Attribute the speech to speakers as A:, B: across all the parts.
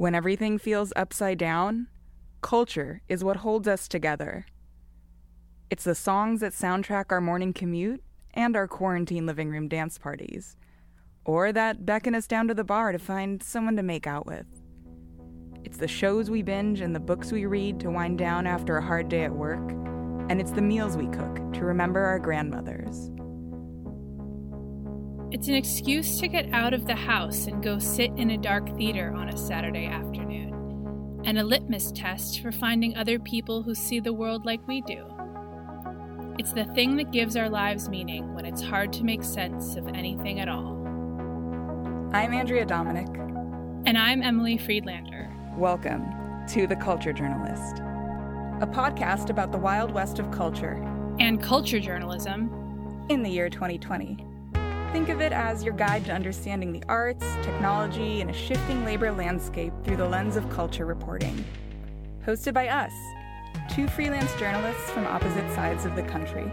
A: When everything feels upside down, culture is what holds us together. It's the songs that soundtrack our morning commute and our quarantine living room dance parties, or that beckon us down to the bar to find someone to make out with. It's the shows we binge and the books we read to wind down after a hard day at work, and it's the meals we cook to remember our grandmothers.
B: It's an excuse to get out of the house and go sit in a dark theater on a Saturday afternoon, and a litmus test for finding other people who see the world like we do. It's the thing that gives our lives meaning when it's hard to make sense of anything at all.
A: I'm Andrea Domanick.
B: And I'm Emily Friedlander.
A: Welcome to The Culture Journalist, a podcast about the wild west of culture
B: and culture journalism
A: in the year 2020. Think of it as your guide to understanding the arts, technology, and a shifting labor landscape through the lens of culture reporting. Hosted by us, two freelance journalists from opposite sides of the country.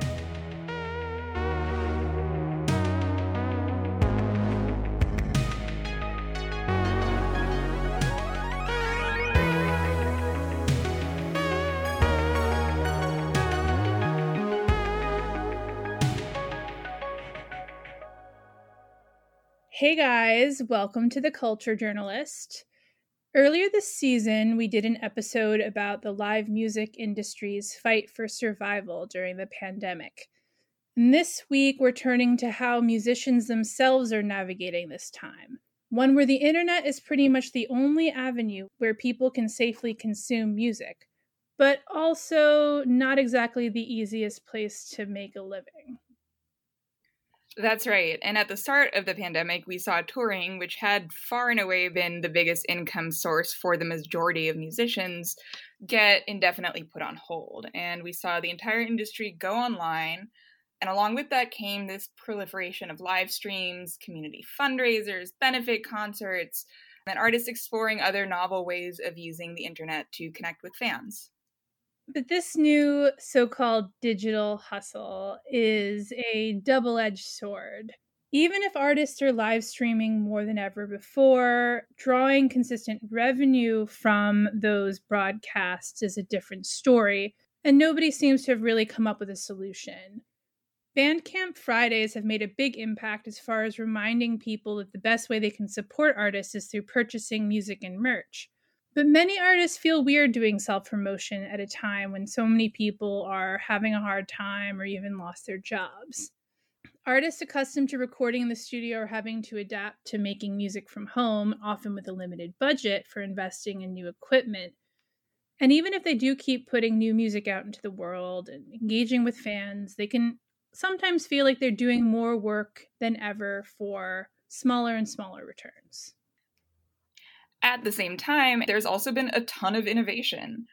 B: Hey guys, welcome to the Culture Journalist. Earlier this season, we did an episode about the live music industry's fight for survival during the pandemic. And this week, we're turning to how musicians themselves are navigating this time. One where the internet is pretty much the only avenue where people can safely consume music, but also not exactly the easiest place to make a living.
A: That's right. And at the start of the pandemic, we saw touring, which had far and away been the biggest income source for the majority of musicians, get indefinitely put on hold. And we saw the entire industry go online. And along with that came this proliferation of live streams, community fundraisers, benefit concerts, and artists exploring other novel ways of using the internet to connect with fans.
B: But this new so called digital hustle is a double edged sword. Even if artists are live streaming more than ever before, drawing consistent revenue from those broadcasts is a different story, and nobody seems to have really come up with a solution. Bandcamp Fridays have made a big impact as far as reminding people that the best way they can support artists is through purchasing music and merch. But many artists feel weird doing self promotion at a time when so many people are having a hard time or even lost their jobs. Artists accustomed to recording in the studio are having to adapt to making music from home, often with a limited budget for investing in new equipment. And even if they do keep putting new music out into the world and engaging with fans, they can sometimes feel like they're doing more work than ever for smaller and smaller returns.
A: At the same time, there's also been a ton of innovation.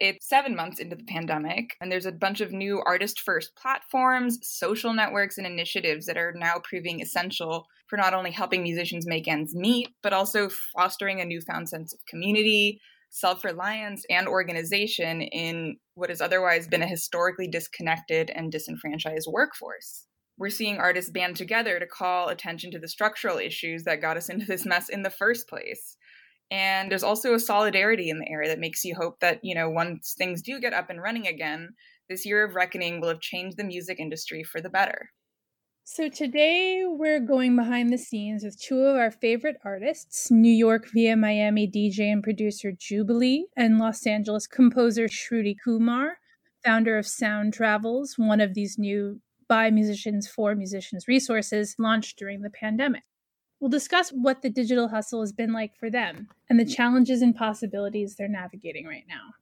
A: It's seven months into the pandemic, and there's a bunch of new artist first platforms, social networks, and initiatives that are now proving essential for not only helping musicians make ends meet, but also fostering a newfound sense of community, self reliance, and organization in what has otherwise been a historically disconnected and disenfranchised workforce. We're seeing artists band together to call attention to the structural issues that got us into this mess in the first place. And there's also a solidarity in the area that makes you hope that, you know, once things do get up and running again, this year of reckoning will have changed the music industry for the better.
B: So today we're going behind the scenes with two of our favorite artists, New York via Miami DJ and producer Jubilee and Los Angeles composer Shruti Kumar, founder of Sound Travels, one of these new by musicians for musicians resources launched during the pandemic. We'll discuss what the digital hustle has been like for them and the challenges and possibilities they're navigating right now.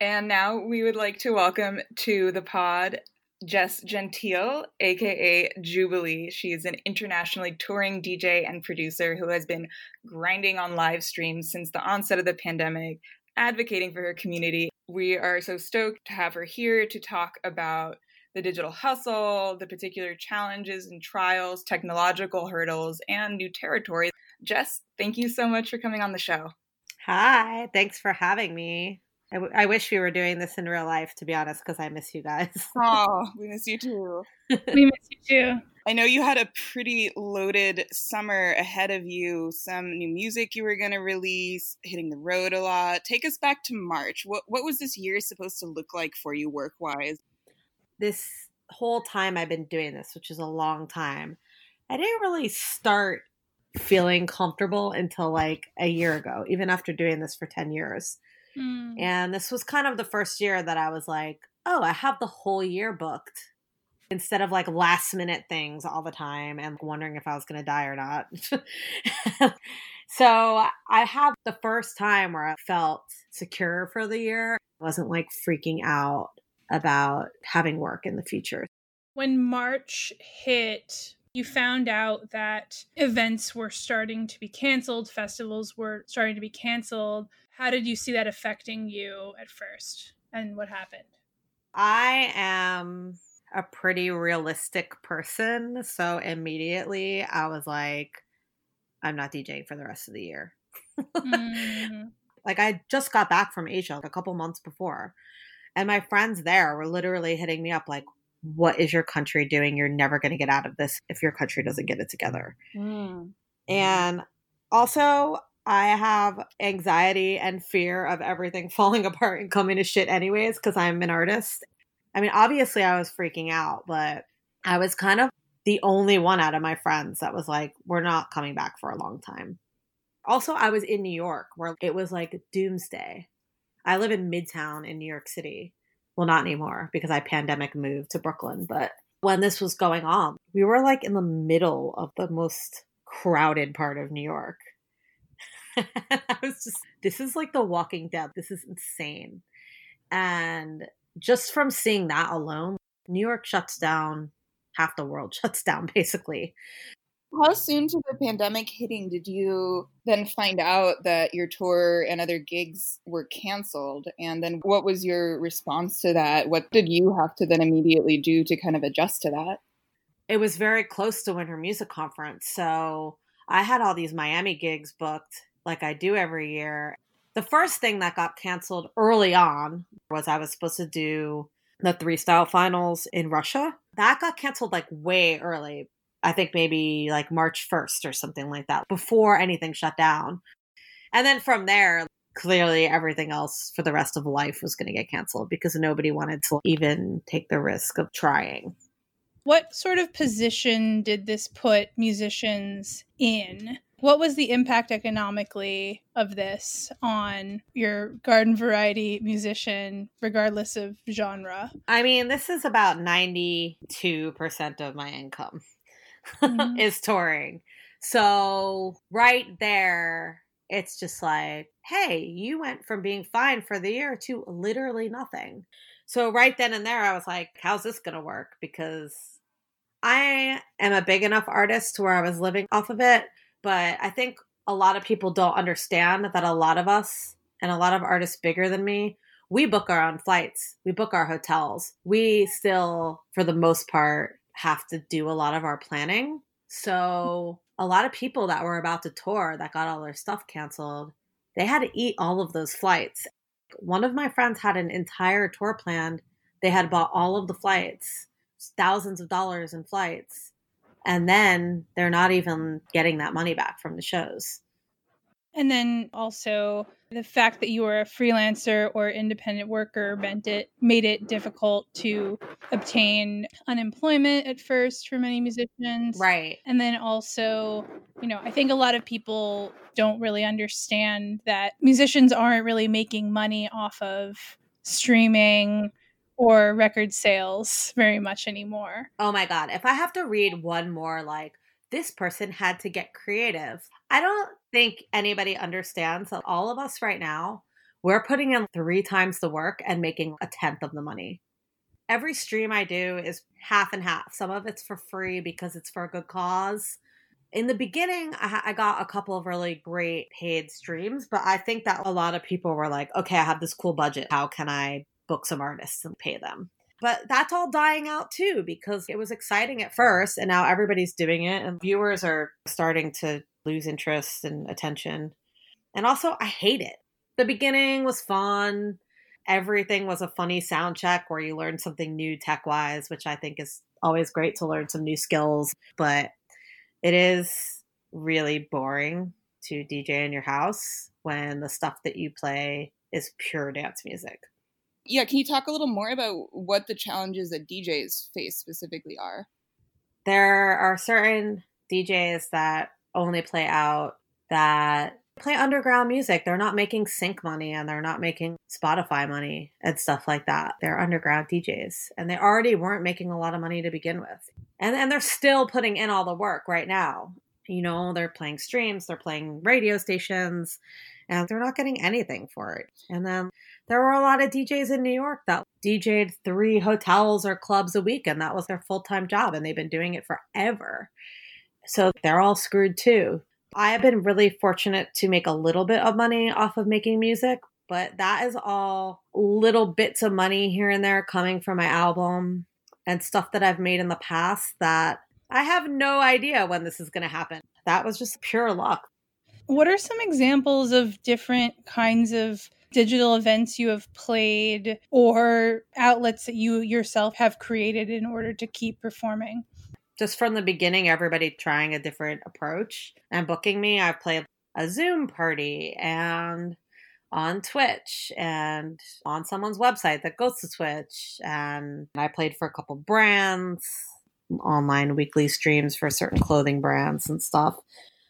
A: And now we would like to welcome to the pod Jess Gentile, aka Jubilee. She is an internationally touring DJ and producer who has been grinding on live streams since the onset of the pandemic, advocating for her community. We are so stoked to have her here to talk about the digital hustle, the particular challenges and trials, technological hurdles, and new territory. Jess, thank you so much for coming on the show.
C: Hi, thanks for having me. I, w- I wish we were doing this in real life, to be honest, because I miss you guys.
A: oh, we miss you too.
B: we miss you too.
A: I know you had a pretty loaded summer ahead of you. Some new music you were going to release, hitting the road a lot. Take us back to March. What what was this year supposed to look like for you work wise?
C: This whole time I've been doing this, which is a long time, I didn't really start feeling comfortable until like a year ago, even after doing this for 10 years. Mm. And this was kind of the first year that I was like, oh, I have the whole year booked instead of like last minute things all the time and wondering if I was going to die or not. so I had the first time where I felt secure for the year. I wasn't like freaking out about having work in the future.
B: When March hit, you found out that events were starting to be canceled, festivals were starting to be canceled. How did you see that affecting you at first? And what happened?
C: I am a pretty realistic person. So immediately I was like, I'm not DJing for the rest of the year. mm-hmm. Like I just got back from Asia like a couple months before. And my friends there were literally hitting me up like, what is your country doing? You're never going to get out of this if your country doesn't get it together. Mm. And also, I have anxiety and fear of everything falling apart and coming to shit, anyways, because I'm an artist. I mean, obviously, I was freaking out, but I was kind of the only one out of my friends that was like, we're not coming back for a long time. Also, I was in New York where it was like doomsday. I live in Midtown in New York City. Well, not anymore because I pandemic moved to Brooklyn. But when this was going on, we were like in the middle of the most crowded part of New York. I was just, this is like the walking dead. This is insane. And just from seeing that alone, New York shuts down, half the world shuts down basically.
A: How soon to the pandemic hitting did you then find out that your tour and other gigs were canceled? And then what was your response to that? What did you have to then immediately do to kind of adjust to that?
C: It was very close to Winter Music Conference. So I had all these Miami gigs booked like I do every year. The first thing that got canceled early on was I was supposed to do the three style finals in Russia. That got canceled like way early. I think maybe like March 1st or something like that before anything shut down. And then from there, clearly everything else for the rest of life was going to get canceled because nobody wanted to even take the risk of trying.
B: What sort of position did this put musicians in? What was the impact economically of this on your garden variety musician, regardless of genre?
C: I mean, this is about 92% of my income mm-hmm. is touring. So, right there, it's just like, hey, you went from being fine for the year to literally nothing. So, right then and there, I was like, how's this going to work? Because I am a big enough artist to where I was living off of it but I think a lot of people don't understand that a lot of us and a lot of artists bigger than me, we book our own flights, we book our hotels. We still, for the most part, have to do a lot of our planning. So, a lot of people that were about to tour that got all their stuff canceled, they had to eat all of those flights. One of my friends had an entire tour planned. They had bought all of the flights, thousands of dollars in flights and then they're not even getting that money back from the shows.
B: And then also the fact that you were a freelancer or independent worker meant it made it difficult to obtain unemployment at first for many musicians.
C: Right.
B: And then also, you know, I think a lot of people don't really understand that musicians aren't really making money off of streaming or record sales very much anymore.
C: Oh my god, if I have to read one more like this person had to get creative. I don't think anybody understands that all of us right now, we're putting in three times the work and making a tenth of the money. Every stream I do is half and half. Some of it's for free because it's for a good cause. In the beginning, I, I got a couple of really great paid streams, but I think that a lot of people were like, okay, I have this cool budget. How can I book some artists and pay them. But that's all dying out too because it was exciting at first and now everybody's doing it and viewers are starting to lose interest and attention. And also, I hate it. The beginning was fun. everything was a funny sound check where you learned something new tech wise, which I think is always great to learn some new skills. But it is really boring to DJ in your house when the stuff that you play is pure dance music.
A: Yeah, can you talk a little more about what the challenges that DJs face specifically are?
C: There are certain DJs that only play out that play underground music. They're not making sync money and they're not making Spotify money and stuff like that. They're underground DJs and they already weren't making a lot of money to begin with. And and they're still putting in all the work right now. You know, they're playing streams, they're playing radio stations, and they're not getting anything for it. And then there were a lot of DJs in New York that DJed three hotels or clubs a week, and that was their full time job, and they've been doing it forever. So they're all screwed too. I have been really fortunate to make a little bit of money off of making music, but that is all little bits of money here and there coming from my album and stuff that I've made in the past that I have no idea when this is going to happen. That was just pure luck.
B: What are some examples of different kinds of digital events you have played or outlets that you yourself have created in order to keep performing?
C: just from the beginning, everybody trying a different approach and booking me. I've played a Zoom party and on Twitch and on someone's website that goes to Twitch. And I played for a couple brands, online weekly streams for certain clothing brands and stuff.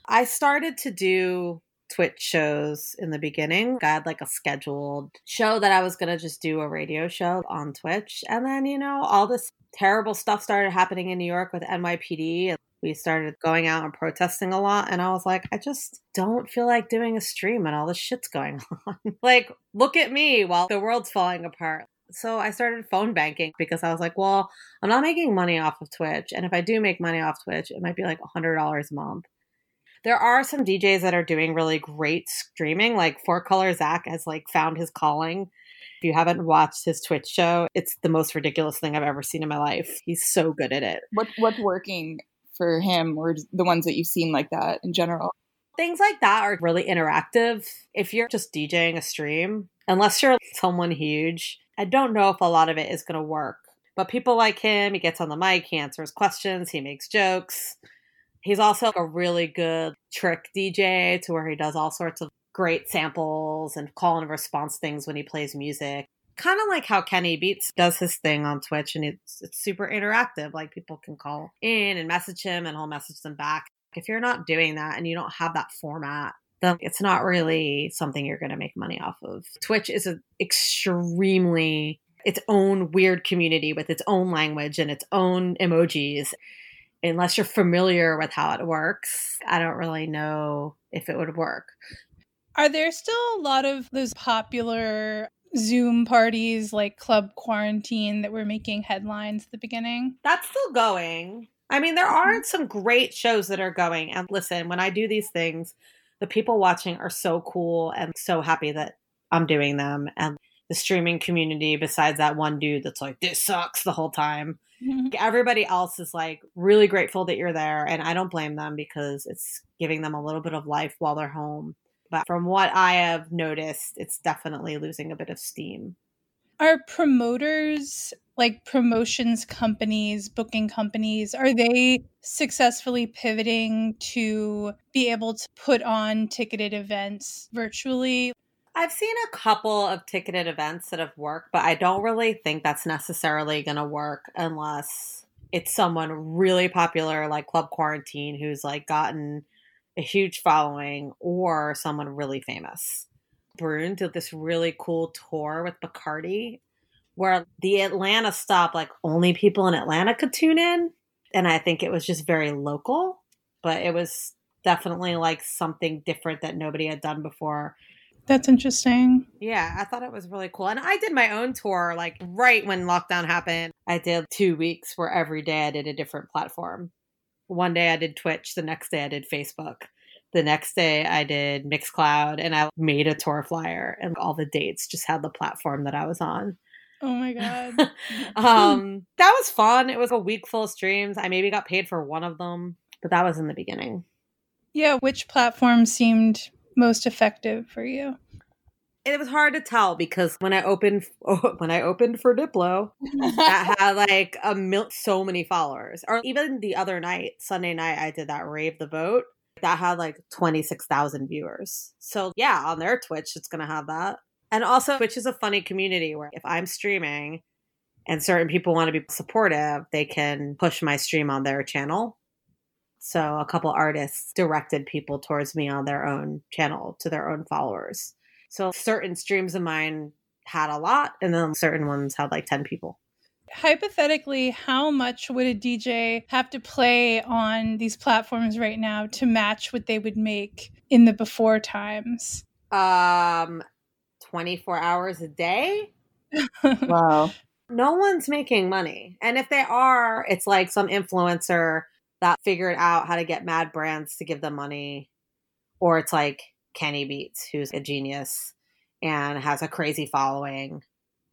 C: I started to do Twitch shows in the beginning. I had like a scheduled show that I was going to just do a radio show on Twitch. And then, you know, all this terrible stuff started happening in New York with NYPD. And we started going out and protesting a lot. And I was like, I just don't feel like doing a stream and all this shit's going on. like, look at me while the world's falling apart. So I started phone banking because I was like, well, I'm not making money off of Twitch. And if I do make money off Twitch, it might be like $100 a month. There are some DJs that are doing really great streaming, like Four Color Zach has like found his calling if you haven't watched his Twitch show, it's the most ridiculous thing I've ever seen in my life. He's so good at it.
A: What what's working for him or the ones that you've seen like that in general?
C: Things like that are really interactive. If you're just DJing a stream, unless you're someone huge, I don't know if a lot of it is going to work. But people like him, he gets on the mic, he answers questions, he makes jokes. He's also a really good trick DJ to where he does all sorts of great samples and call and response things when he plays music. Kind of like how Kenny Beats does his thing on Twitch, and it's, it's super interactive. Like people can call in and message him, and he'll message them back. If you're not doing that and you don't have that format, then it's not really something you're going to make money off of. Twitch is an extremely its own weird community with its own language and its own emojis. Unless you're familiar with how it works, I don't really know if it would work.
B: Are there still a lot of those popular Zoom parties like Club Quarantine that were making headlines at the beginning?
C: That's still going. I mean, there are mm-hmm. some great shows that are going. And listen, when I do these things, the people watching are so cool and so happy that I'm doing them. And the streaming community, besides that one dude that's like, this sucks the whole time. everybody else is like really grateful that you're there. And I don't blame them because it's giving them a little bit of life while they're home. But from what I have noticed, it's definitely losing a bit of steam.
B: Are promoters like promotions companies, booking companies, are they successfully pivoting to be able to put on ticketed events virtually?
C: I've seen a couple of ticketed events that have worked, but I don't really think that's necessarily going to work unless it's someone really popular like Club Quarantine who's like gotten a huge following or someone really famous. Brune did this really cool tour with Bacardi where the Atlanta stop, like only people in Atlanta could tune in. And I think it was just very local, but it was definitely like something different that nobody had done before.
B: That's interesting.
C: Yeah, I thought it was really cool. And I did my own tour like right when lockdown happened. I did two weeks where every day I did a different platform one day I did Twitch, the next day I did Facebook. The next day I did Mixcloud and I made a tour flyer and all the dates just had the platform that I was on.
B: Oh my god.
C: um that was fun. It was a week full of streams. I maybe got paid for one of them, but that was in the beginning.
B: Yeah, which platform seemed most effective for you?
C: it was hard to tell because when I opened when I opened for Diplo, that had like a mil- so many followers. Or even the other night, Sunday night, I did that rave the vote that had like twenty six thousand viewers. So yeah, on their Twitch, it's gonna have that. And also, Twitch is a funny community where if I'm streaming and certain people want to be supportive, they can push my stream on their channel. So a couple artists directed people towards me on their own channel to their own followers. So certain streams of mine had a lot, and then certain ones had like 10 people.
B: Hypothetically, how much would a DJ have to play on these platforms right now to match what they would make in the before times?
C: Um, 24 hours a day.
A: wow.
C: No one's making money. And if they are, it's like some influencer that figured out how to get mad brands to give them money. Or it's like Kenny Beats, who's a genius and has a crazy following.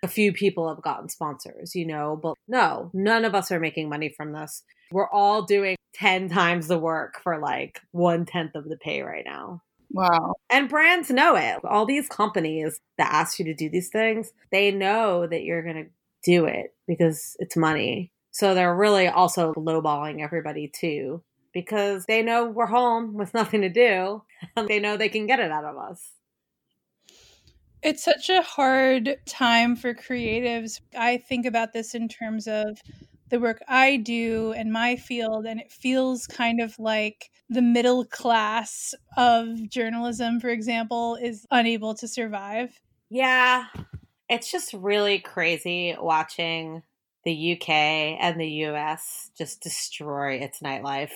C: A few people have gotten sponsors, you know, but no, none of us are making money from this. We're all doing 10 times the work for like one tenth of the pay right now.
A: Wow.
C: And brands know it. All these companies that ask you to do these things, they know that you're going to do it because it's money. So they're really also lowballing everybody too because they know we're home with nothing to do and they know they can get it out of us.
B: It's such a hard time for creatives. I think about this in terms of the work I do in my field, and it feels kind of like the middle class of journalism, for example, is unable to survive.
C: Yeah, it's just really crazy watching the UK and the US just destroy its nightlife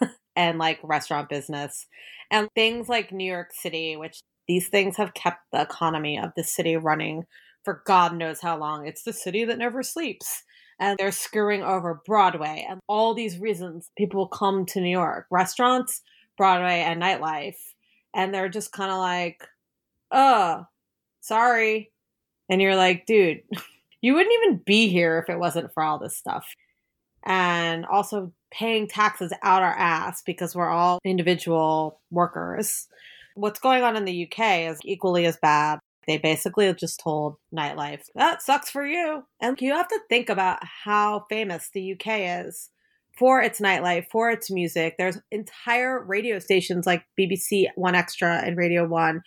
C: and like restaurant business and things like New York City, which these things have kept the economy of the city running for God knows how long. It's the city that never sleeps. And they're screwing over Broadway and all these reasons people come to New York restaurants, Broadway, and nightlife. And they're just kind of like, oh, sorry. And you're like, dude, you wouldn't even be here if it wasn't for all this stuff. And also paying taxes out our ass because we're all individual workers. What's going on in the UK is equally as bad. They basically just told nightlife, that sucks for you. And you have to think about how famous the UK is for its nightlife, for its music. There's entire radio stations like BBC 1Xtra and Radio One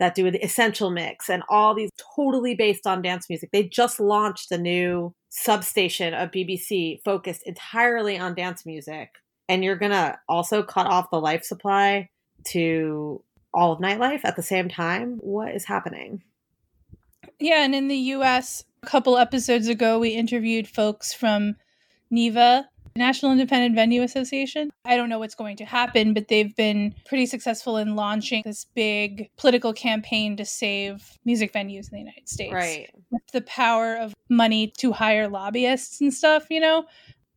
C: that do the essential mix and all these totally based on dance music. They just launched a new substation of BBC focused entirely on dance music. And you're going to also cut off the life supply to all of nightlife at the same time. What is happening?
B: Yeah, and in the US, a couple episodes ago, we interviewed folks from NIVA, National Independent Venue Association. I don't know what's going to happen, but they've been pretty successful in launching this big political campaign to save music venues in the United States.
C: Right.
B: With the power of money to hire lobbyists and stuff, you know?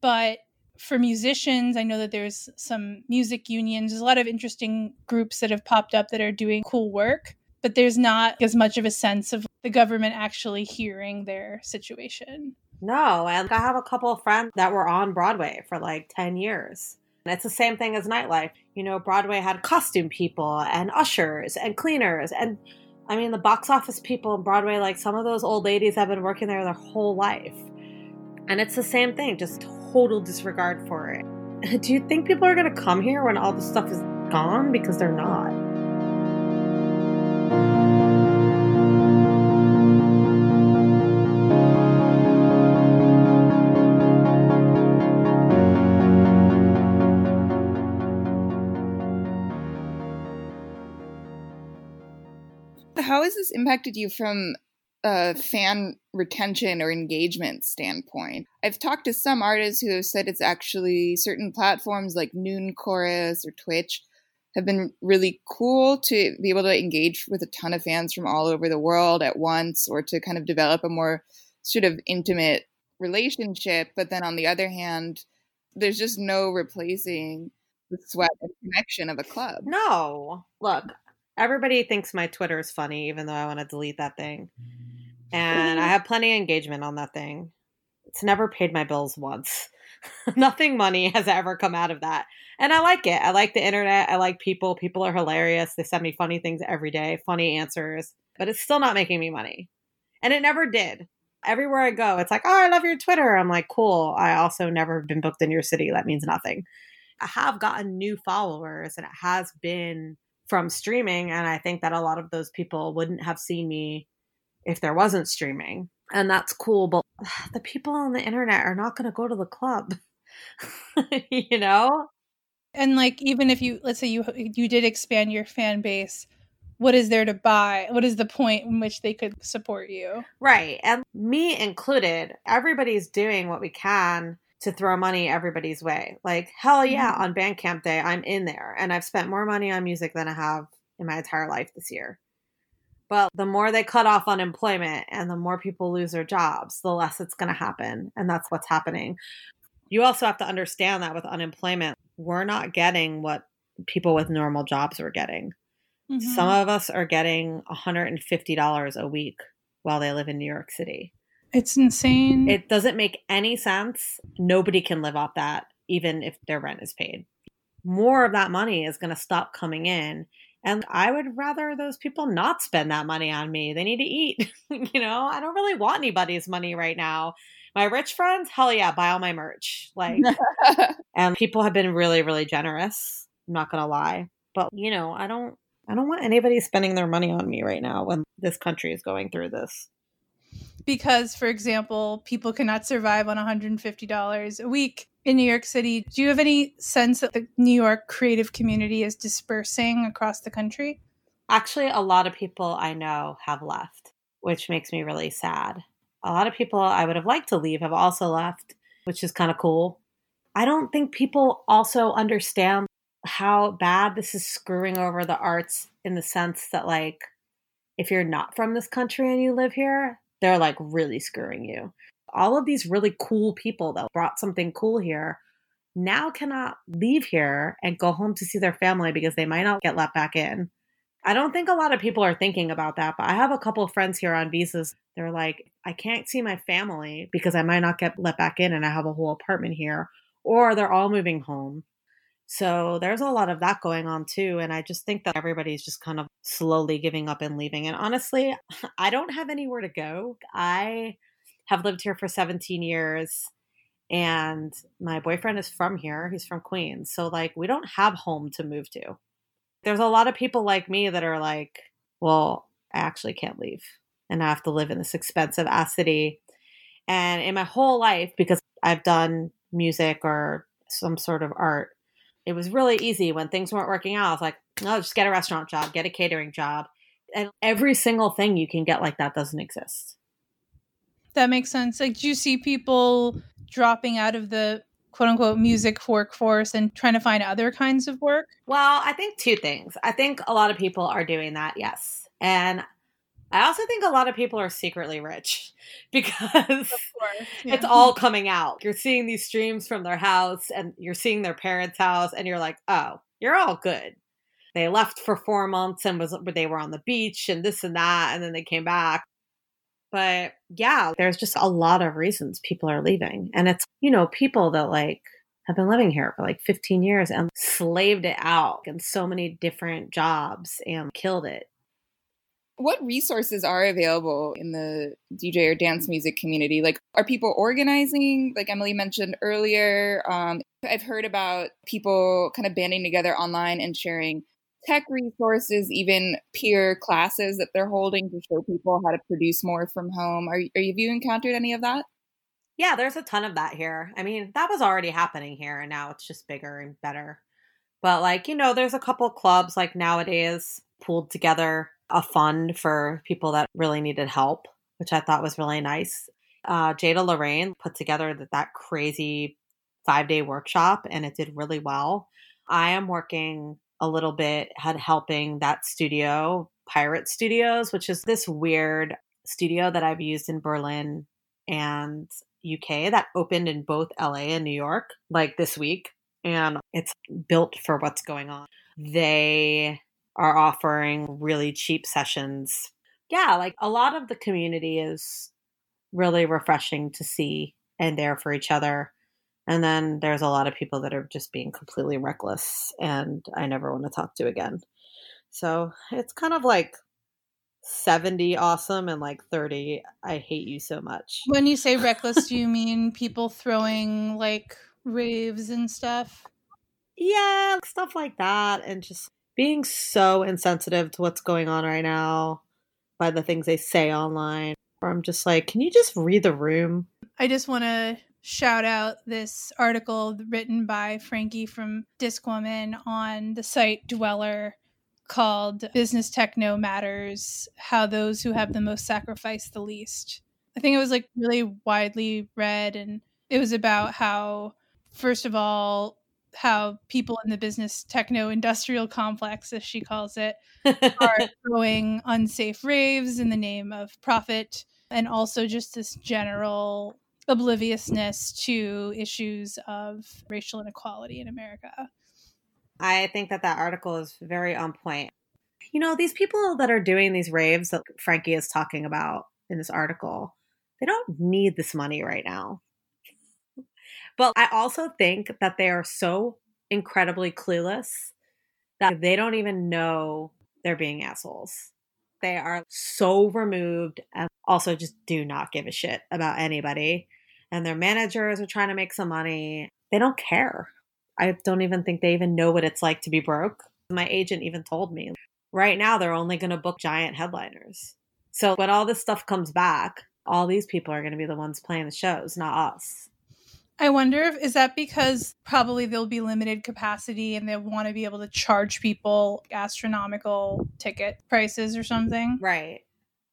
B: But for musicians, I know that there's some music unions. There's a lot of interesting groups that have popped up that are doing cool work, but there's not as much of a sense of the government actually hearing their situation.
C: No, and I have a couple of friends that were on Broadway for like 10 years. And it's the same thing as nightlife. You know, Broadway had costume people and ushers and cleaners. And I mean, the box office people in Broadway, like some of those old ladies have been working there their whole life. And it's the same thing, just total disregard for it. Do you think people are going to come here when all this stuff is gone? Because they're not.
A: Has this impacted you from a fan retention or engagement standpoint? I've talked to some artists who have said it's actually certain platforms like Noonchorus or Twitch have been really cool to be able to engage with a ton of fans from all over the world at once or to kind of develop a more sort of intimate relationship. But then on the other hand, there's just no replacing the sweat and connection of a club.
C: No. Look, everybody thinks my Twitter is funny, even though I want to delete that thing. And I mm-hmm. have plenty of engagement on that thing. It's never paid my bills once. Nothing money has ever come out of that. And I like it. I like the internet. I like people. People are hilarious. They send me funny things every day, funny answers, but it's still not making me money. And it never did. Everywhere I go, it's like, oh, I love your Twitter. I'm like, cool. I also never been booked in your city. That means nothing. I have gotten new followers and it has been from streaming. And I think that a lot of those people wouldn't have seen me if there wasn't streaming. And that's cool. But the people on the internet are not going to go to the club, you know?
B: And like, even if you, let's say you, you did expand your fan base, what is there to buy? What is the point in which they could support you?
C: Right. And me included, everybody's doing what we can to throw money everybody's way. Like, hell yeah, mm-hmm. on Bandcamp Day, I'm in there. And I've spent more money on music than I have in my entire life this year. But the more they cut off unemployment and the more people lose their jobs, the less it's going to happen. And that's what's happening. You also have to understand that with unemployment, we're not getting what people with normal jobs are getting. Mm-hmm. Some of us are getting $150 a week while they live in New York City.
B: It's insane.
C: It doesn't make any sense. Nobody can live off that, even if their rent is paid. More of that money is going to stop coming in. And I would rather those people not spend that money on me. They need to eat. you know, I don't really want anybody's money right now. My rich friends, hell yeah, buy all my merch. Like, and people have been really, really generous. I'm not going to lie. But, you know, I don't I don't want anybody spending their money on me right now when this country is going through this.
B: Because, for example, people cannot survive on $150 a week in New York City. Do you have any sense that the New York creative community is dispersing across the country?
C: Actually, a lot of people I know have left, which makes me really sad. A lot of people I would have liked to leave have also left, which is kind of cool. I don't think people also understand how bad this is screwing over the arts in the sense that like if you're not from this country and you live here, they're like really screwing you. All of these really cool people that brought something cool here now cannot leave here and go home to see their family because they might not get let back in. I don't think a lot of people are thinking about that, but I have a couple of friends here on visas. They're like, I can't see my family because I might not get let back in and I have a whole apartment here, or they're all moving home. So there's a lot of that going on too. And I just think that everybody's just kind of slowly giving up and leaving. And honestly, I don't have anywhere to go. I have lived here for 17 years and my boyfriend is from here. He's from Queens. So, like, we don't have home to move to. There's a lot of people like me that are like, well, I actually can't leave and I have to live in this expensive ass city. And in my whole life, because I've done music or some sort of art, it was really easy when things weren't working out. I was like, no, just get a restaurant job, get a catering job. And every single thing you can get like that doesn't exist.
B: That makes sense. Like, do you see people dropping out of the quote unquote music workforce and trying to find other kinds of work?
C: Well, I think two things. I think a lot of people are doing that, yes. And I also think a lot of people are secretly rich because yeah. it's all coming out. You're seeing these streams from their house and you're seeing their parents' house and you're like, "Oh, you're all good." They left for 4 months and was they were on the beach and this and that and then they came back. But yeah, there's just a lot of reasons people are leaving. And it's, you know, people that like have been living here for like 15 years and slaved it out in so many different jobs and killed it
A: what resources are available in the DJ or dance music community? Like, are people organizing? Like Emily mentioned earlier, um, I've heard about people kind of banding together online and sharing tech resources, even peer classes that they're holding to show people how to produce more from home. Are, are have you encountered any of that?
C: Yeah, there's a ton of that here. I mean, that was already happening here, and now it's just bigger and better. But like, you know, there's a couple clubs like nowadays pulled together a fund for people that really needed help, which I thought was really nice. Uh, Jada Lorraine put together that, that crazy five day workshop and it did really well. I am working a little bit had helping that studio, Pirate Studios, which is this weird studio that I've used in Berlin and UK that opened in both LA and New York like this week. And it's built for what's going on. They are offering really cheap sessions. Yeah, like a lot of the community is really refreshing to see and there for each other. And then there's a lot of people that are just being completely reckless and I never want to talk to again. So it's kind of like 70 awesome and like 30 I hate you so much.
B: When you say reckless, do you mean people throwing like raves and stuff?
C: Yeah, stuff like that and just being so insensitive to what's going on right now by the things they say online. Or I'm just like, can you just read the room?
B: I just want to shout out this article written by Frankie from Discwoman on the site Dweller called Business Techno Matters How Those Who Have the Most Sacrifice the Least. I think it was like really widely read, and it was about how, first of all, how people in the business techno industrial complex, as she calls it, are throwing unsafe raves in the name of profit, and also just this general obliviousness to issues of racial inequality in America.
C: I think that that article is very on point. You know, these people that are doing these raves that Frankie is talking about in this article, they don't need this money right now. But I also think that they are so incredibly clueless that they don't even know they're being assholes. They are so removed and also just do not give a shit about anybody. And their managers are trying to make some money. They don't care. I don't even think they even know what it's like to be broke. My agent even told me right now they're only going to book giant headliners. So when all this stuff comes back, all these people are going to be the ones playing the shows, not us.
B: I wonder if is that because probably there'll be limited capacity and they want to be able to charge people astronomical ticket prices or something.
C: Right.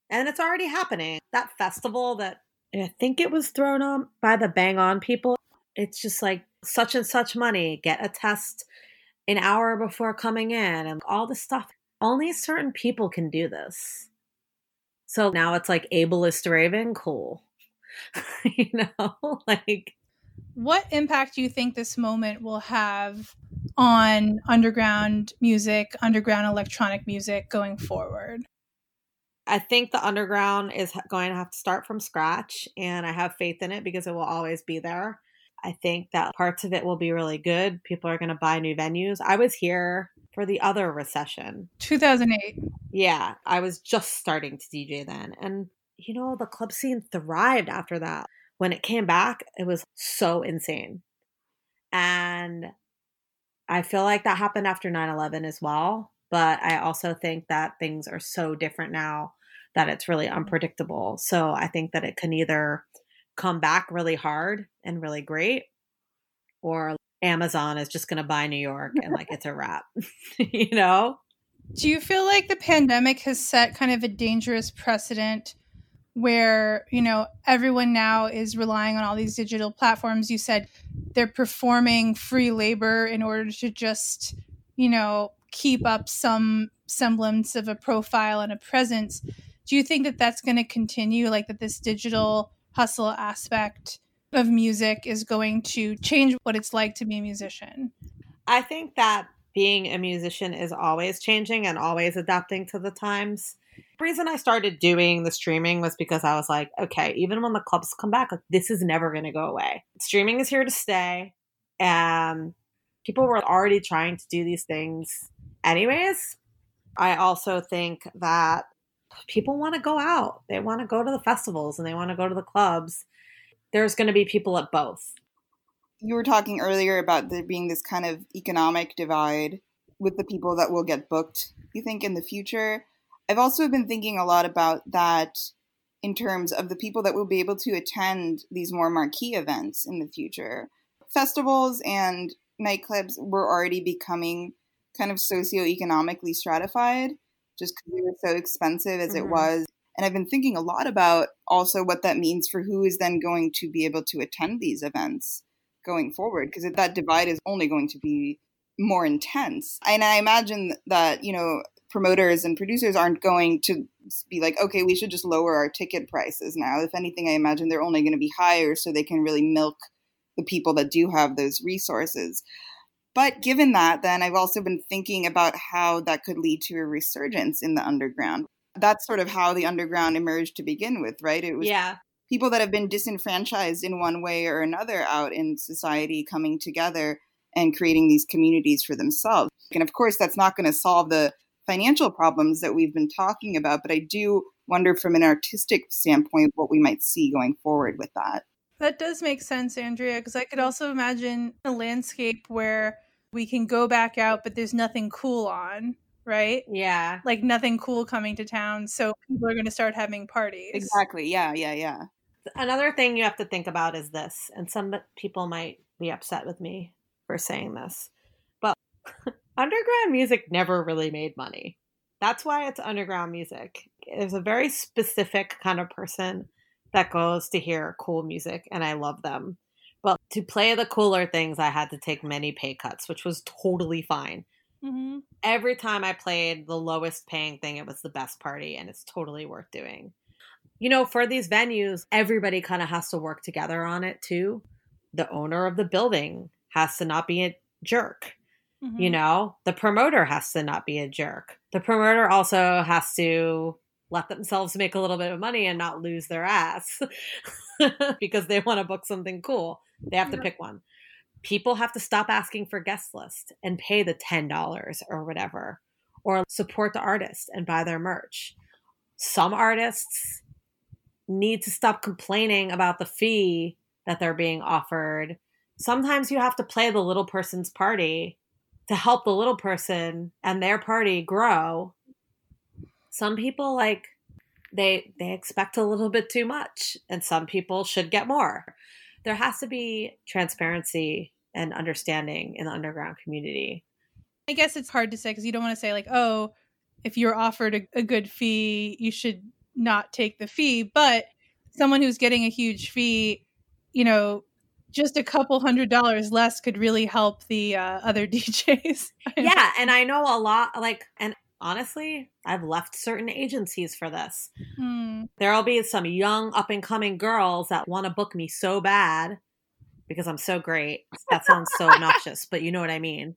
C: And it's already happening. That festival that I think it was thrown on by the Bang On people. It's just like such and such money, get a test an hour before coming in and all this stuff. Only certain people can do this. So now it's like ableist raving, cool. you know, like
B: what impact do you think this moment will have on underground music, underground electronic music going forward?
C: I think the underground is going to have to start from scratch, and I have faith in it because it will always be there. I think that parts of it will be really good. People are going to buy new venues. I was here for the other recession
B: 2008.
C: Yeah, I was just starting to DJ then. And, you know, the club scene thrived after that when it came back, it was so insane. And I feel like that happened after 9 11 as well. But I also think that things are so different now that it's really unpredictable. So I think that it can either come back really hard and really great, or Amazon is just going to buy New York and like it's a wrap, you know?
B: Do you feel like the pandemic has set kind of a dangerous precedent where you know everyone now is relying on all these digital platforms. You said they're performing free labor in order to just you know keep up some semblance of a profile and a presence. Do you think that that's going to continue like that this digital hustle aspect of music is going to change what it's like to be a musician?
C: I think that being a musician is always changing and always adapting to the times reason I started doing the streaming was because I was like, okay, even when the clubs come back, like, this is never going to go away. Streaming is here to stay. And people were already trying to do these things anyways. I also think that people want to go out. They want to go to the festivals and they want to go to the clubs. There's going to be people at both.
A: You were talking earlier about there being this kind of economic divide with the people that will get booked. You think in the future I've also been thinking a lot about that in terms of the people that will be able to attend these more marquee events in the future. Festivals and nightclubs were already becoming kind of socioeconomically stratified just because they were so expensive as mm-hmm. it was. And I've been thinking a lot about also what that means for who is then going to be able to attend these events going forward, because that divide is only going to be more intense. And I imagine that, you know, promoters and producers aren't going to be like, okay, we should just lower our ticket prices now. If anything, I imagine they're only going to be higher so they can really milk the people that do have those resources. But given that, then I've also been thinking about how that could lead to a resurgence in the underground. That's sort of how the underground emerged to begin with, right?
C: It was yeah.
D: people that have been disenfranchised in one way or another out in society coming together and creating these communities for themselves. And of course, that's not going to solve the financial problems that we've been talking about, but I do wonder from an artistic standpoint what we might see going forward with that.
B: That does make sense, Andrea, because I could also imagine a landscape where we can go back out, but there's nothing cool on, right?
C: Yeah.
B: Like nothing cool coming to town. So people are going to start having parties.
D: Exactly. Yeah, yeah, yeah.
C: Another thing you have to think about is this, and some people might be upset with me for saying this, but underground music never really made money. That's why it's underground music. There's a very specific kind of person that goes to hear cool music, and I love them. But to play the cooler things, I had to take many pay cuts, which was totally fine. Mm-hmm. Every time I played the lowest paying thing, it was the best party, and it's totally worth doing. You know, for these venues, everybody kind of has to work together on it too. The owner of the building has to not be a jerk. Mm-hmm. You know, the promoter has to not be a jerk. The promoter also has to let themselves make a little bit of money and not lose their ass because they want to book something cool. They have to pick one. People have to stop asking for guest list and pay the $10 or whatever, or support the artist and buy their merch. Some artists need to stop complaining about the fee that they're being offered. Sometimes you have to play the little person's party to help the little person and their party grow some people like they they expect a little bit too much and some people should get more. There has to be transparency and understanding in the underground community.
B: I guess it's hard to say because you don't want to say like oh if you're offered a, a good fee you should not take the fee but someone who's getting a huge fee you know just a couple hundred dollars less could really help the uh, other DJs.
C: yeah, and I know a lot like and honestly, I've left certain agencies for this. Hmm. There'll be some young up and coming girls that want to book me so bad because I'm so great. That sounds so obnoxious, but you know what I mean.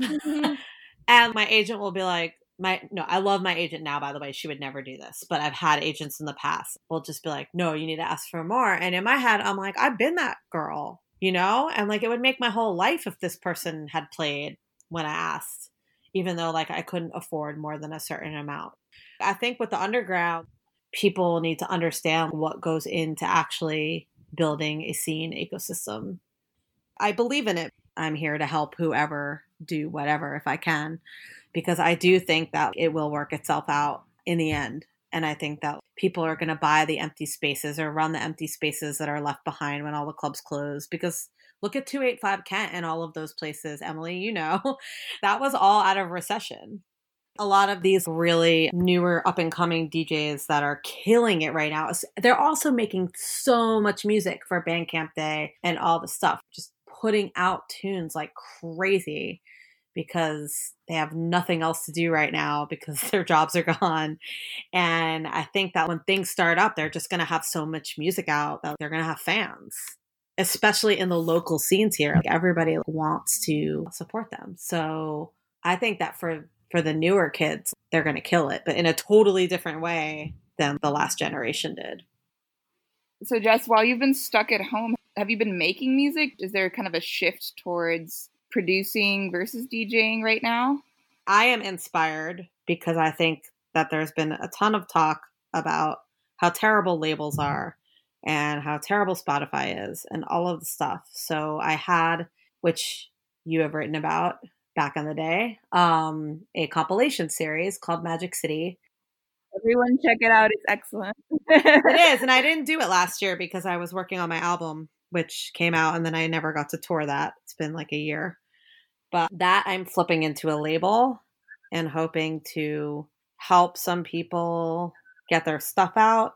C: Mm-hmm. and my agent will be like, my no, I love my agent now, by the way. She would never do this, but I've had agents in the past. Will just be like, no, you need to ask for more. And in my head, I'm like, I've been that girl, you know? And like it would make my whole life if this person had played when I asked even though like I couldn't afford more than a certain amount. I think with the underground, people need to understand what goes into actually building a scene ecosystem. I believe in it. I'm here to help whoever do whatever if I can, because I do think that it will work itself out in the end. And I think that people are going to buy the empty spaces or run the empty spaces that are left behind when all the clubs close because Look at 285 Kent and all of those places, Emily, you know, that was all out of recession. A lot of these really newer up and coming DJs that are killing it right now, they're also making so much music for Bandcamp Day and all the stuff, just putting out tunes like crazy because they have nothing else to do right now because their jobs are gone. And I think that when things start up, they're just going to have so much music out that they're going to have fans especially in the local scenes here. Like everybody wants to support them. So I think that for for the newer kids, they're going to kill it, but in a totally different way than the last generation did.
A: So Jess, while you've been stuck at home, have you been making music? Is there kind of a shift towards producing versus DJing right now?
C: I am inspired because I think that there's been a ton of talk about how terrible labels are and how terrible Spotify is and all of the stuff. So I had, which you have written about back in the day, um, a compilation series called Magic City.
A: Everyone check it out. It's excellent.
C: it is. And I didn't do it last year because I was working on my album, which came out and then I never got to tour that. It's been like a year. But that I'm flipping into a label and hoping to help some people get their stuff out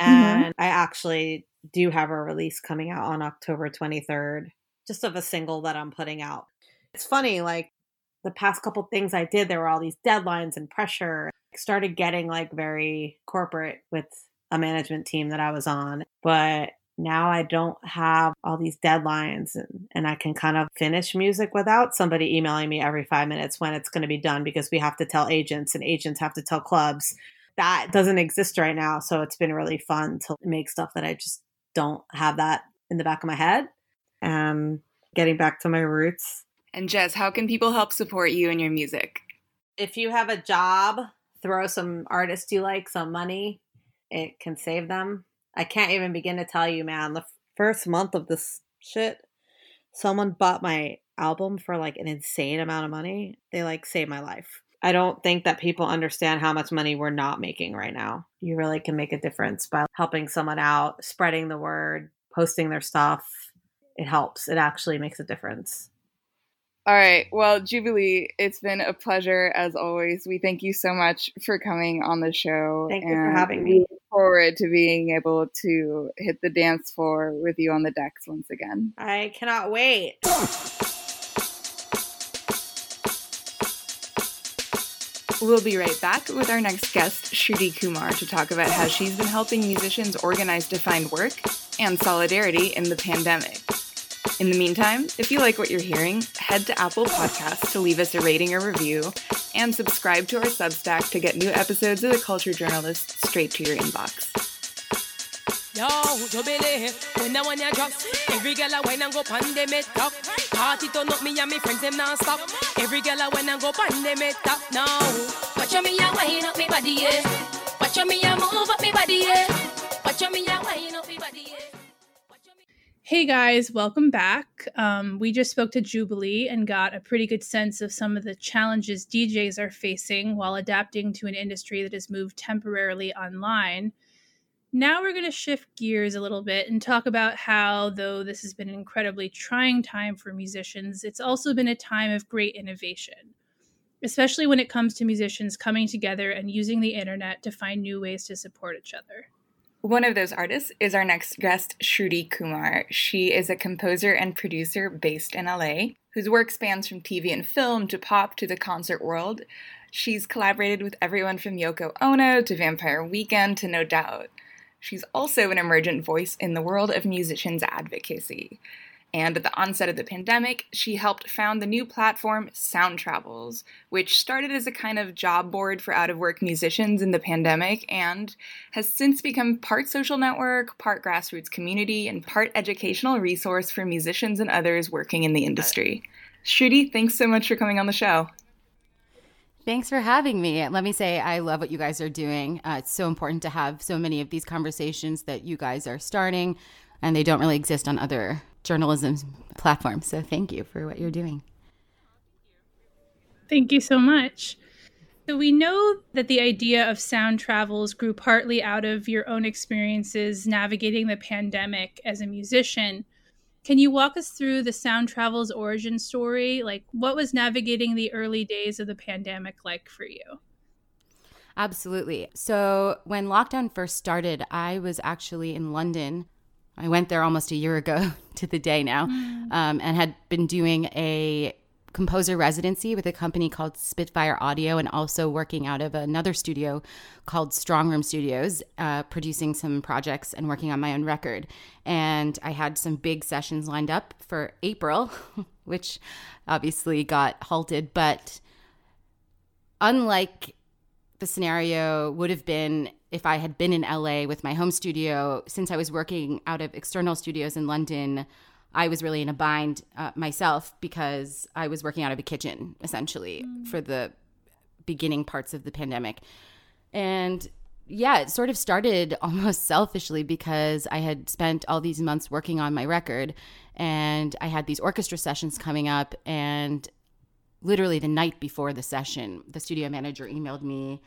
C: Mm-hmm. And mm-hmm. I actually do have a release coming out on October 23rd, just of a single that I'm putting out. It's funny, like the past couple things I did, there were all these deadlines and pressure. I started getting like very corporate with a management team that I was on. But now I don't have all these deadlines and, and I can kind of finish music without somebody emailing me every five minutes when it's going to be done because we have to tell agents and agents have to tell clubs that doesn't exist right now. So it's been really fun to make stuff that I just don't have that in the back of my head. And getting back to my roots.
A: And Jess, how can people help support you and your music?
C: If you have a job, throw some artists you like some money. It can save them. I can't even begin to tell you, man. The first month of this shit, someone bought my album for like an insane amount of money. They like saved my life. I don't think that people understand how much money we're not making right now. You really can make a difference by helping someone out, spreading the word, posting their stuff. It helps. It actually makes a difference.
A: All right. Well, Jubilee, it's been a pleasure as always. We thank you so much for coming on the show.
C: Thank you for having me.
A: Forward to being able to hit the dance floor with you on the decks once again.
C: I cannot wait.
A: We'll be right back with our next guest, Shruti Kumar, to talk about how she's been helping musicians organize to find work and solidarity in the pandemic. In the meantime, if you like what you're hearing, head to Apple Podcasts to leave us a rating or review, and subscribe to our Substack to get new episodes of The Culture Journalist straight to your inbox. Yo, Jubilee, when I want drop, every girl I wine and go pandemic top. Party turn up me and me friends them not stop. Every girl I wine and go pandemic top now. Watch me a wine up me body, yeah. Watch me a move up me body, yeah. Watch me a wine up me body, yeah. Hey guys, welcome back. Um, we just spoke to Jubilee and got a pretty good sense of some of the challenges DJs are facing while adapting to an industry that has moved temporarily online. Now we're going to shift gears a little bit and talk about how, though this has been an incredibly trying time for musicians, it's also been a time of great innovation, especially when it comes to musicians coming together and using the internet to find new ways to support each other. One of those artists is our next guest, Shruti Kumar. She is a composer and producer based in LA, whose work spans from TV and film to pop to the concert world. She's collaborated with everyone from Yoko Ono to Vampire Weekend to No Doubt. She's also an emergent voice in the world of musicians advocacy. And at the onset of the pandemic, she helped found the new platform Sound Travels, which started as a kind of job board for out of work musicians in the pandemic and has since become part social network, part grassroots community, and part educational resource for musicians and others working in the industry. Shruti, thanks so much for coming on the show.
E: Thanks for having me. Let me say, I love what you guys are doing. Uh, it's so important to have so many of these conversations that you guys are starting, and they don't really exist on other journalism platform. So thank you for what you're doing.
B: Thank you so much. So, we know that the idea of sound travels grew partly out of your own experiences navigating the pandemic as a musician. Can you walk us through the Sound Travels origin story? Like, what was navigating the early days of the pandemic like for you?
E: Absolutely. So, when lockdown first started, I was actually in London. I went there almost a year ago to the day now, mm. um, and had been doing a composer residency with a company called Spitfire Audio and also working out of another studio called Strong Room Studios, uh, producing some projects and working on my own record. And I had some big sessions lined up for April, which obviously got halted. But unlike the scenario would have been if I had been in LA with my home studio, since I was working out of external studios in London, I was really in a bind uh, myself because I was working out of a kitchen essentially mm. for the beginning parts of the pandemic. And yeah, it sort of started almost selfishly because I had spent all these months working on my record and I had these orchestra sessions coming up. And literally the night before the session, the studio manager emailed me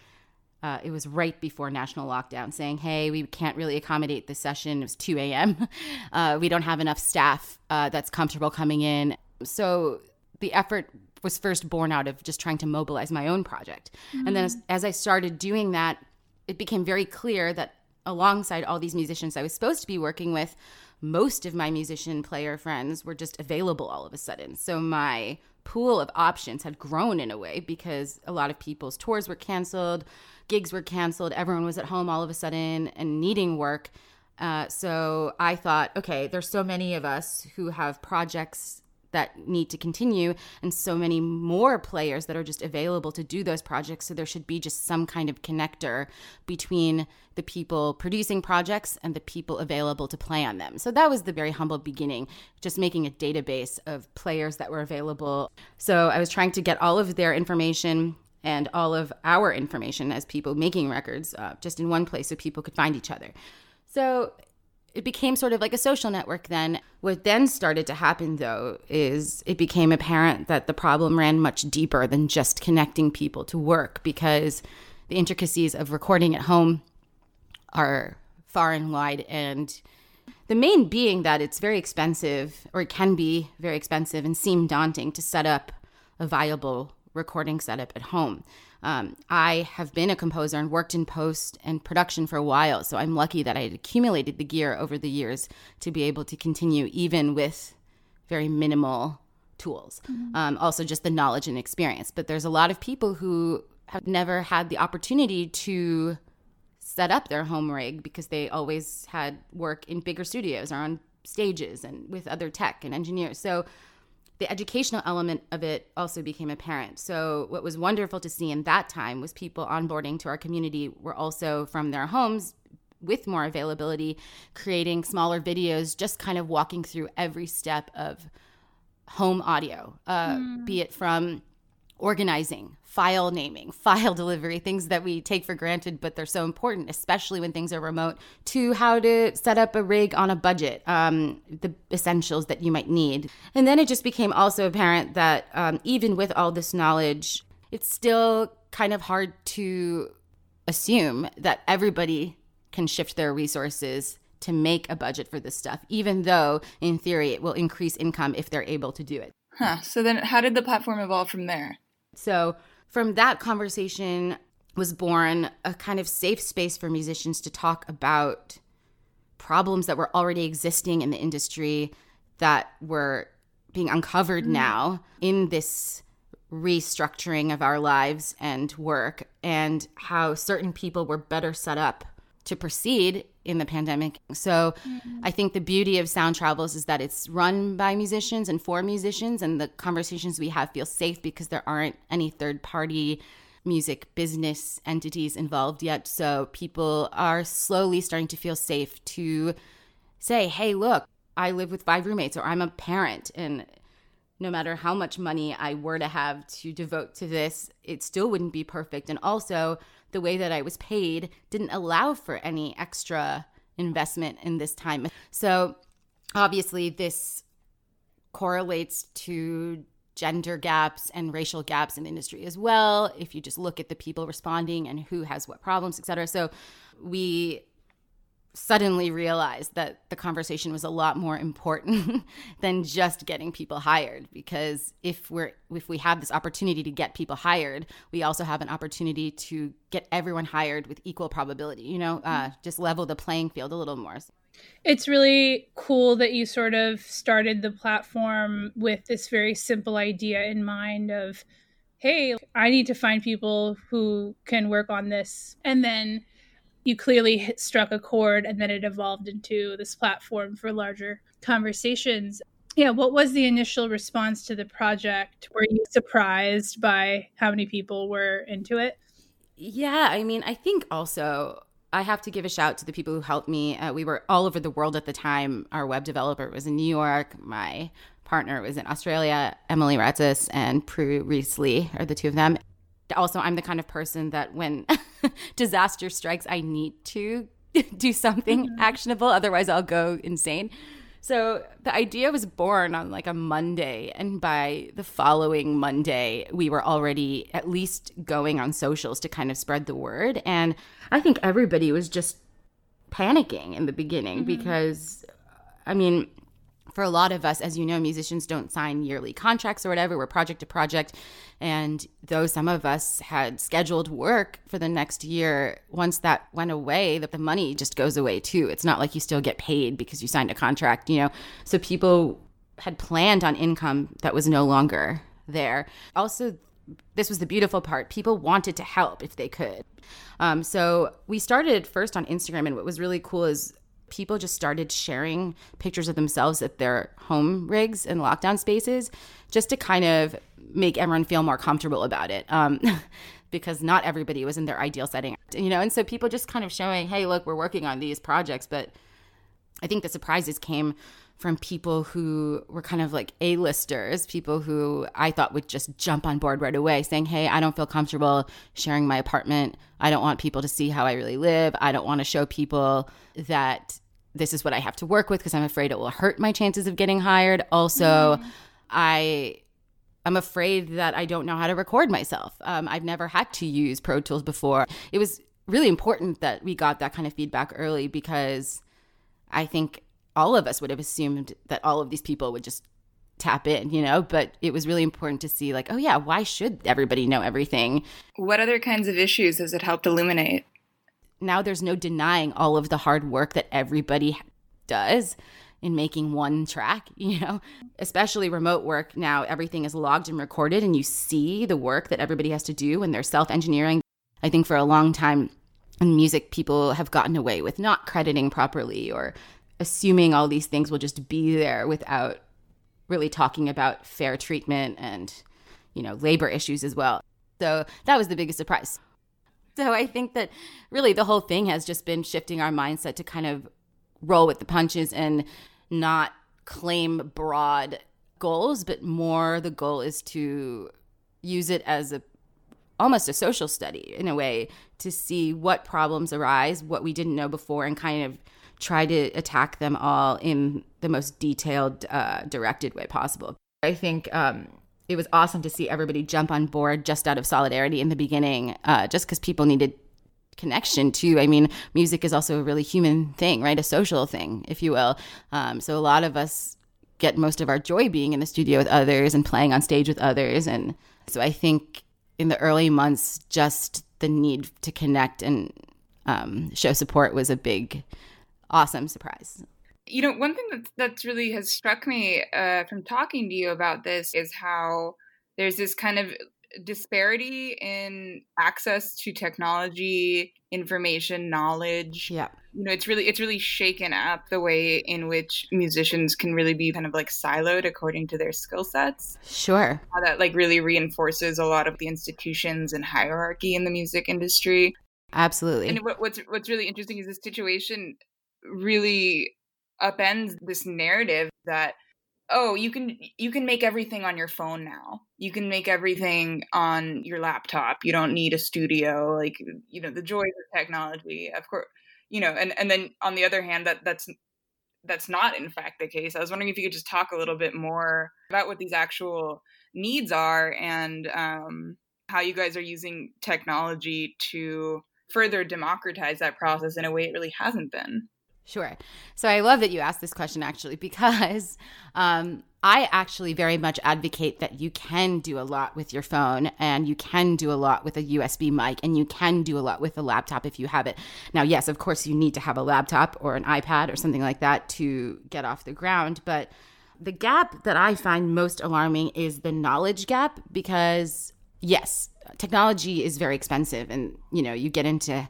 E: uh, it was right before national lockdown saying, hey, we can't really accommodate this session. It was 2 a.m. Uh, we don't have enough staff uh, that's comfortable coming in. So the effort was first born out of just trying to mobilize my own project. Mm-hmm. And then as, as I started doing that, it became very clear that alongside all these musicians I was supposed to be working with, most of my musician player friends were just available all of a sudden. So my pool of options had grown in a way because a lot of people's tours were canceled gigs were canceled. Everyone was at home all of a sudden and needing work. Uh, so I thought, okay, there's so many of us who have projects that need to continue and so many more players that are just available to do those projects. So there should be just some kind of connector between the people producing projects and the people available to play on them. So that was the very humble beginning just making a database of players that were available. So i was trying to get all of their information and all of our information as people making records uh, just in one place so people could find each other. So it became sort of like a social network then. What then started to happen, though, is it became apparent that the problem ran much deeper than just connecting people to work because the intricacies of recording at home are far and wide. And the main being that it's very expensive, or it can be very expensive and seem daunting to set up a viable recording setup at home. Um, I have been a composer and worked in post and production for a while, so I'm lucky that I had accumulated the gear over the years to be able to continue even with very minimal tools. Mm-hmm. Um, also, just the knowledge and experience. But there's a lot of people who have never had the opportunity to set up their home rig because they always had work in bigger studios or on stages and with other tech and engineers. So the educational element of it also became apparent. So, what was wonderful to see in that time was people onboarding to our community were also from their homes with more availability, creating smaller videos, just kind of walking through every step of home audio, uh, mm. be it from organizing, file naming, file delivery, things that we take for granted, but they're so important, especially when things are remote, to how to set up a rig on a budget, um, the essentials that you might need. And then it just became also apparent that um, even with all this knowledge, it's still kind of hard to assume that everybody can shift their resources to make a budget for this stuff, even though in theory it will increase income if they're able to do it.
A: Huh. So then how did the platform evolve from there?
E: So, from that conversation was born a kind of safe space for musicians to talk about problems that were already existing in the industry that were being uncovered mm. now in this restructuring of our lives and work and how certain people were better set up to proceed in the pandemic. So mm-hmm. I think the beauty of Sound Travels is that it's run by musicians and for musicians, and the conversations we have feel safe because there aren't any third party music business entities involved yet. So people are slowly starting to feel safe to say, hey, look, I live with five roommates or I'm a parent and no matter how much money I were to have to devote to this, it still wouldn't be perfect. And also, the way that I was paid didn't allow for any extra investment in this time. So obviously, this correlates to gender gaps and racial gaps in the industry as well if you just look at the people responding and who has what problems et cetera so we suddenly realized that the conversation was a lot more important than just getting people hired. Because if we're if we have this opportunity to get people hired we also have an opportunity to get everyone hired with equal probability you know uh, just level the playing field a little more.
B: It's really cool that you sort of started the platform with this very simple idea in mind of hey i need to find people who can work on this. And then you clearly struck a chord and then it evolved into this platform for larger conversations. Yeah, what was the initial response to the project? Were you surprised by how many people were into it?
E: Yeah, I mean, I think also I have to give a shout to the people who helped me. Uh, we were all over the world at the time. Our web developer was in New York. My partner was in Australia. Emily Ratzis and Prue Reese Lee are the two of them also I'm the kind of person that when disaster strikes, I need to do something mm-hmm. actionable. Otherwise, I'll go insane. So the idea was born on like a Monday. And by the following Monday, we were already at least going on socials to kind of spread the word. And I think everybody was just panicking in the beginning mm-hmm. because, I mean, for a lot of us, as you know, musicians don't sign yearly contracts or whatever. We're project to project. And though some of us had scheduled work for the next year, once that went away, the, the money just goes away too. It's not like you still get paid because you signed a contract, you know? So people had planned on income that was no longer there. Also, this was the beautiful part. People wanted to help if they could. Um, so we started first on Instagram, and what was really cool is people just started sharing pictures of themselves at their home rigs and lockdown spaces just to kind of make everyone feel more comfortable about it. Um, because not everybody was in their ideal setting, you know, and so people just kind of showing, hey, look, we're working on these projects. But I think the surprises came from people who were kind of like A-listers, people who I thought would just jump on board right away, saying, Hey, I don't feel comfortable sharing my apartment. I don't want people to see how I really live. I don't want to show people that this is what I have to work with because I'm afraid it will hurt my chances of getting hired. Also, mm. I I'm afraid that I don't know how to record myself. Um, I've never had to use Pro Tools before. It was really important that we got that kind of feedback early because I think all of us would have assumed that all of these people would just tap in, you know, but it was really important to see like, oh yeah, why should everybody know everything?
A: What other kinds of issues has it helped illuminate?
E: Now there's no denying all of the hard work that everybody does in making one track, you know, especially remote work. Now everything is logged and recorded and you see the work that everybody has to do and they're self-engineering. I think for a long time in music people have gotten away with not crediting properly or assuming all these things will just be there without really talking about fair treatment and you know labor issues as well so that was the biggest surprise so i think that really the whole thing has just been shifting our mindset to kind of roll with the punches and not claim broad goals but more the goal is to use it as a almost a social study in a way to see what problems arise what we didn't know before and kind of try to attack them all in the most detailed, uh, directed way possible. I think um, it was awesome to see everybody jump on board just out of solidarity in the beginning, uh, just because people needed connection too. I mean, music is also a really human thing, right? A social thing, if you will. Um, so a lot of us get most of our joy being in the studio with others and playing on stage with others. And so I think in the early months, just the need to connect and um, show support was a big awesome surprise.
A: You know, one thing that that's really has struck me uh, from talking to you about this is how there's this kind of disparity in access to technology, information, knowledge.
E: Yeah.
A: You know, it's really it's really shaken up the way in which musicians can really be kind of like siloed according to their skill sets.
E: Sure.
A: How that like really reinforces a lot of the institutions and hierarchy in the music industry.
E: Absolutely.
A: And what, what's what's really interesting is this situation really upends this narrative that oh you can you can make everything on your phone now. You can make everything on your laptop. You don't need a studio. Like you know the joys of technology of course you know and and then on the other hand that that's that's not in fact the case. I was wondering if you could just talk a little bit more about what these actual needs are and um, how you guys are using technology to further democratize that process in a way it really hasn't been
E: Sure. So I love that you asked this question actually because um, I actually very much advocate that you can do a lot with your phone and you can do a lot with a USB mic and you can do a lot with a laptop if you have it. Now, yes, of course, you need to have a laptop or an iPad or something like that to get off the ground. But the gap that I find most alarming is the knowledge gap because, yes, technology is very expensive and, you know, you get into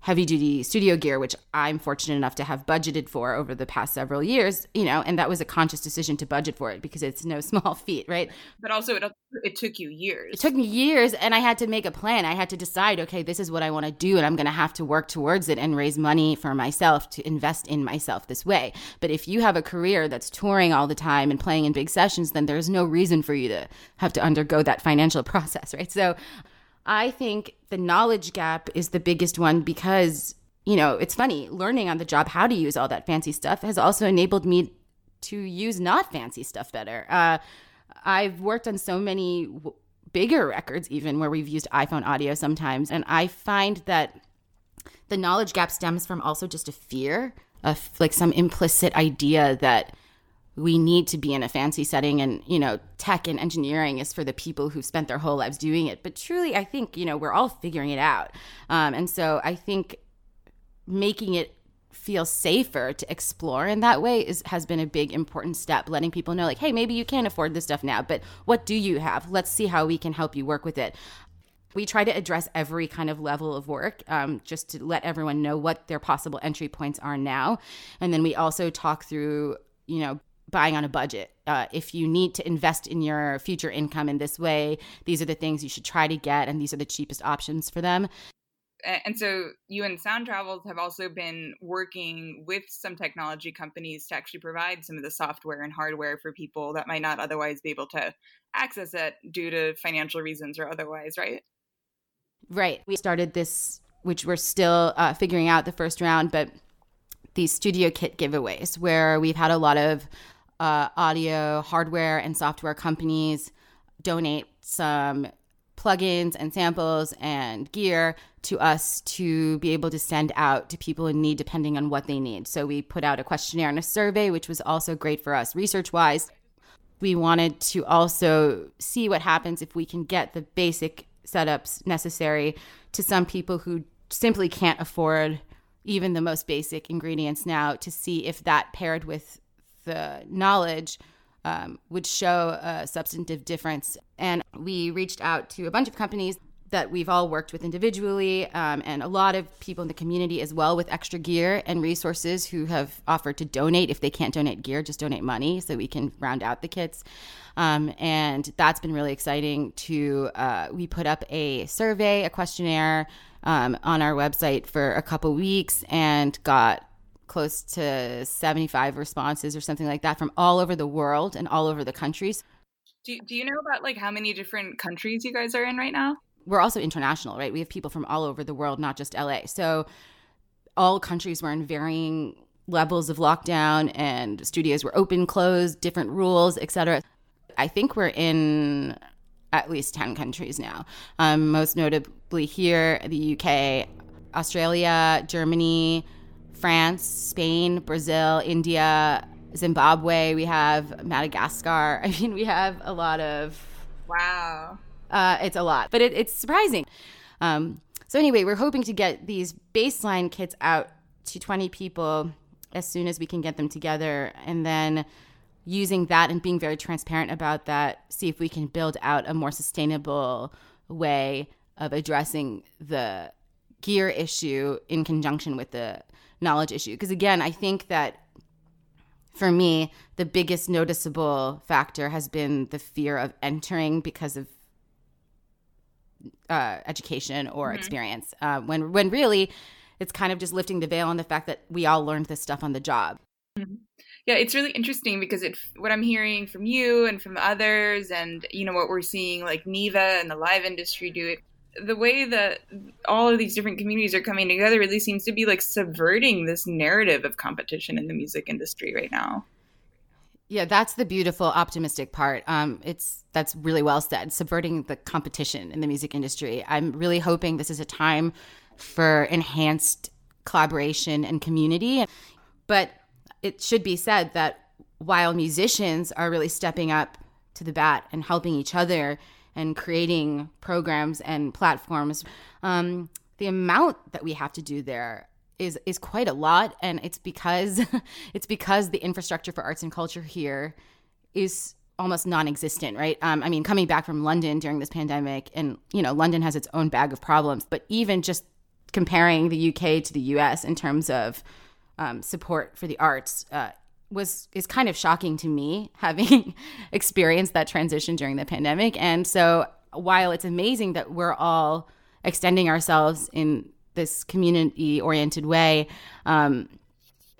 E: heavy duty studio gear, which I'm fortunate enough to have budgeted for over the past several years, you know, and that was a conscious decision to budget for it because it's no small feat, right?
A: But also, it, it took you years.
E: It took me years, and I had to make a plan. I had to decide, okay, this is what I want to do, and I'm going to have to work towards it and raise money for myself to invest in myself this way. But if you have a career that's touring all the time and playing in big sessions, then there's no reason for you to have to undergo that financial process, right? So, I think the knowledge gap is the biggest one because, you know, it's funny, learning on the job how to use all that fancy stuff has also enabled me to use not fancy stuff better. Uh, I've worked on so many w- bigger records, even where we've used iPhone audio sometimes, and I find that the knowledge gap stems from also just a fear of like some implicit idea that we need to be in a fancy setting and you know tech and engineering is for the people who've spent their whole lives doing it. But truly i think you know we're all figuring it out. Um, and so i think making it feel safer to explore in that way is has been a big important step letting people know like hey maybe you can't afford this stuff now but what do you have? Let's see how we can help you work with it. We try to address every kind of level of work um, just to let everyone know what their possible entry points are now. And then we also talk through, you know, buying on a budget. Uh, if you need to invest in your future income in this way, these are the things you should try to get, and these are the cheapest options for them.
A: And so, you and Sound Travels have also been working with some technology companies to actually provide some of the software and hardware for people that might not otherwise be able to access it due to financial reasons or otherwise, right?
E: Right. We started this, which we're still uh, figuring out the first round, but these studio kit giveaways where we've had a lot of uh, audio hardware and software companies donate some plugins and samples and gear to us to be able to send out to people in need depending on what they need. So we put out a questionnaire and a survey, which was also great for us research wise. We wanted to also see what happens if we can get the basic setups necessary to some people who simply can't afford even the most basic ingredients now to see if that paired with the knowledge um, would show a substantive difference. And we reached out to a bunch of companies that we've all worked with individually um, and a lot of people in the community as well with extra gear and resources who have offered to donate if they can't donate gear just donate money so we can round out the kits um, and that's been really exciting to uh, we put up a survey a questionnaire um, on our website for a couple weeks and got close to 75 responses or something like that from all over the world and all over the countries.
A: Do, do you know about like how many different countries you guys are in right now?
E: We're also international, right? We have people from all over the world, not just LA. So all countries were in varying levels of lockdown and studios were open, closed, different rules, etc. I think we're in at least 10 countries now. Um, most notably here, the UK, Australia, Germany, France, Spain, Brazil, India, Zimbabwe. We have Madagascar. I mean, we have a lot of.
A: Wow.
E: Uh, it's a lot, but it, it's surprising. Um, so, anyway, we're hoping to get these baseline kits out to 20 people as soon as we can get them together. And then using that and being very transparent about that, see if we can build out a more sustainable way of addressing the gear issue in conjunction with the knowledge issue. Because again, I think that for me, the biggest noticeable factor has been the fear of entering because of uh, education or mm-hmm. experience. Uh, when when really, it's kind of just lifting the veil on the fact that we all learned this stuff on the job.
A: Mm-hmm. Yeah, it's really interesting because it what I'm hearing from you and from others, and you know what we're seeing like NIVA and the live industry do it the way that all of these different communities are coming together really seems to be like subverting this narrative of competition in the music industry right now.
E: Yeah, that's the beautiful, optimistic part. Um, it's that's really well said. Subverting the competition in the music industry. I'm really hoping this is a time for enhanced collaboration and community. But it should be said that while musicians are really stepping up to the bat and helping each other and creating programs and platforms, um, the amount that we have to do there is is quite a lot, and it's because it's because the infrastructure for arts and culture here is almost non-existent, right? Um, I mean, coming back from London during this pandemic, and you know, London has its own bag of problems, but even just comparing the UK to the US in terms of um, support for the arts, uh, was is kind of shocking to me having experienced that transition during the pandemic. And so while it's amazing that we're all extending ourselves in this community oriented way um,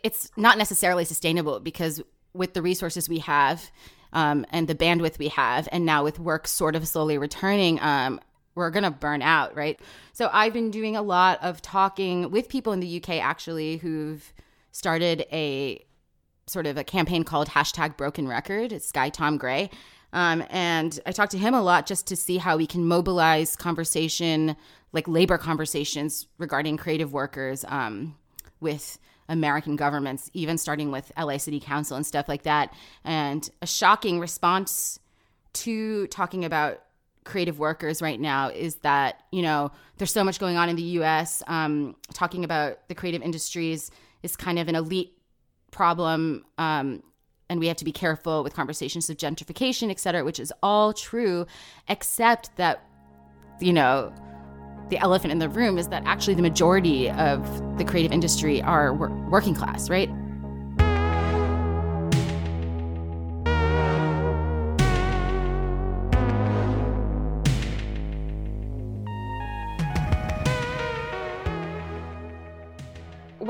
E: it's not necessarily sustainable because with the resources we have um, and the bandwidth we have and now with work sort of slowly returning um, we're going to burn out right? So i've been doing a lot of talking with people in the uk actually who've started a sort of a campaign called hashtag broken record. It's Guy Tom Gray. Um, and I talked to him a lot just to see how we can mobilize conversation, like labor conversations regarding creative workers um, with American governments, even starting with LA City Council and stuff like that. And a shocking response to talking about creative workers right now is that, you know, there's so much going on in the US. Um, talking about the creative industries is kind of an elite problem um, and we have to be careful with conversations of gentrification, et cetera, which is all true, except that you know, the elephant in the room is that actually the majority of the creative industry are working class, right?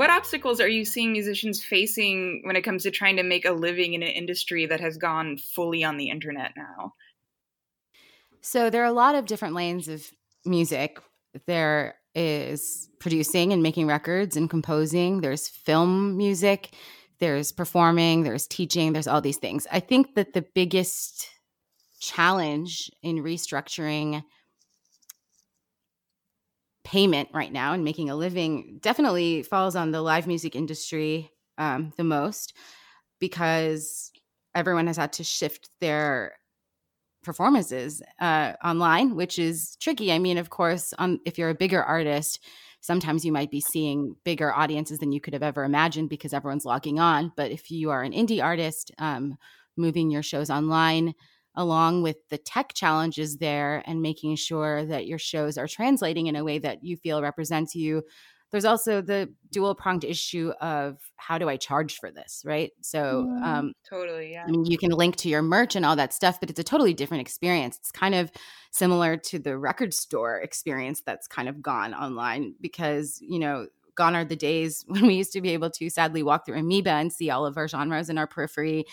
A: What obstacles are you seeing musicians facing when it comes to trying to make a living in an industry that has gone fully on the internet now?
E: So there are a lot of different lanes of music. There is producing and making records and composing, there's film music, there's performing, there's teaching, there's all these things. I think that the biggest challenge in restructuring payment right now and making a living definitely falls on the live music industry um, the most because everyone has had to shift their performances uh, online, which is tricky. I mean, of course, um, if you're a bigger artist, sometimes you might be seeing bigger audiences than you could have ever imagined because everyone's logging on. But if you are an indie artist, um, moving your shows online, along with the tech challenges there and making sure that your shows are translating in a way that you feel represents you there's also the dual pronged issue of how do I charge for this, right? So,
A: mm-hmm. um, totally, yeah.
E: I mean, you can link to your merch and all that stuff, but it's a totally different experience. It's kind of similar to the record store experience that's kind of gone online because, you know, gone are the days when we used to be able to sadly walk through Amoeba and see all of our genres in our periphery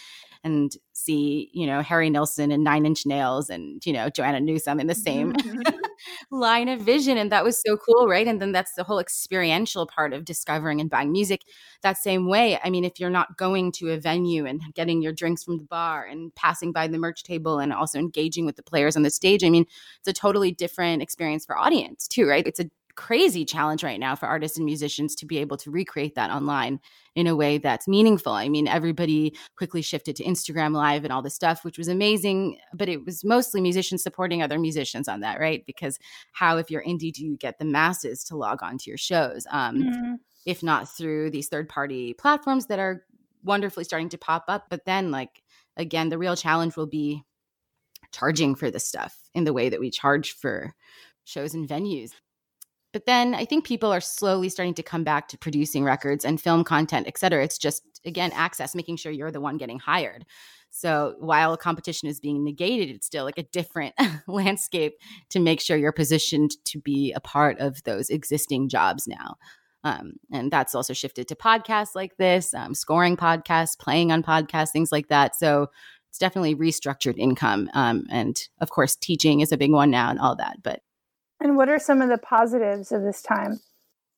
E: and see, you know, Harry Nilsson and Nine Inch Nails and, you know, Joanna Newsom in the same mm-hmm. line of vision. And that was so cool, right? And then that's the whole experiential part of discovering and buying music that same way. I mean, if you're not going to a venue and getting your drinks from the bar and passing by the merch table and also engaging with the players on the stage, I mean, it's a totally different experience for audience too, right? It's a crazy challenge right now for artists and musicians to be able to recreate that online in a way that's meaningful. I mean, everybody quickly shifted to Instagram Live and all this stuff, which was amazing, but it was mostly musicians supporting other musicians on that, right? Because how, if you're indie, do you get the masses to log on to your shows? Um, mm-hmm. If not through these third party platforms that are wonderfully starting to pop up. But then, like, again, the real challenge will be charging for this stuff in the way that we charge for shows and venues. But then I think people are slowly starting to come back to producing records and film content, et cetera. It's just, again, access, making sure you're the one getting hired. So while competition is being negated, it's still like a different landscape to make sure you're positioned to be a part of those existing jobs now. Um, and that's also shifted to podcasts like this, um, scoring podcasts, playing on podcasts, things like that. So it's definitely restructured income. Um, and of course, teaching is a big one now and all that. But
B: and what are some of the positives of this time?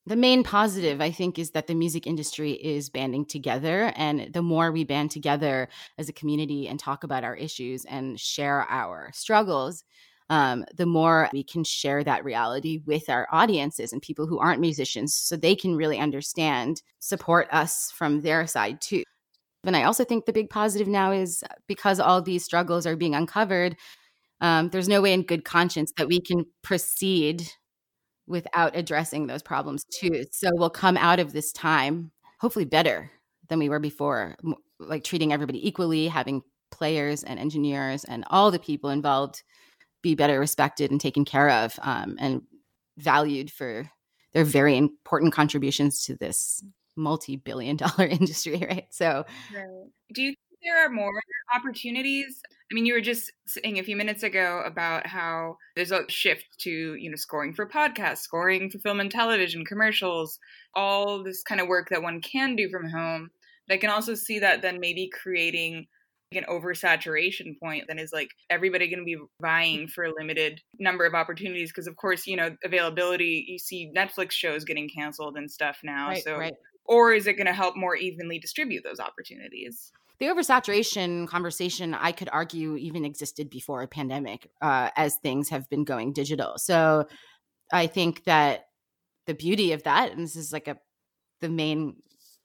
E: The main positive, I think, is that the music industry is banding together. And the more we band together as a community and talk about our issues and share our struggles, um, the more we can share that reality with our audiences and people who aren't musicians so they can really understand, support us from their side too. And I also think the big positive now is because all these struggles are being uncovered, um, there's no way in good conscience that we can proceed without addressing those problems too. So we'll come out of this time hopefully better than we were before, like treating everybody equally, having players and engineers and all the people involved be better respected and taken care of um, and valued for their very important contributions to this multi-billion dollar industry right so
A: right. do you think there are more opportunities. I mean, you were just saying a few minutes ago about how there's a shift to, you know, scoring for podcasts, scoring for film and television, commercials, all this kind of work that one can do from home. But I can also see that then maybe creating an oversaturation point that is like everybody going to be vying for a limited number of opportunities because of course you know availability you see netflix shows getting canceled and stuff now
E: right,
A: so
E: right.
A: or is it going to help more evenly distribute those opportunities
E: the oversaturation conversation i could argue even existed before a pandemic uh, as things have been going digital. So i think that the beauty of that and this is like a the main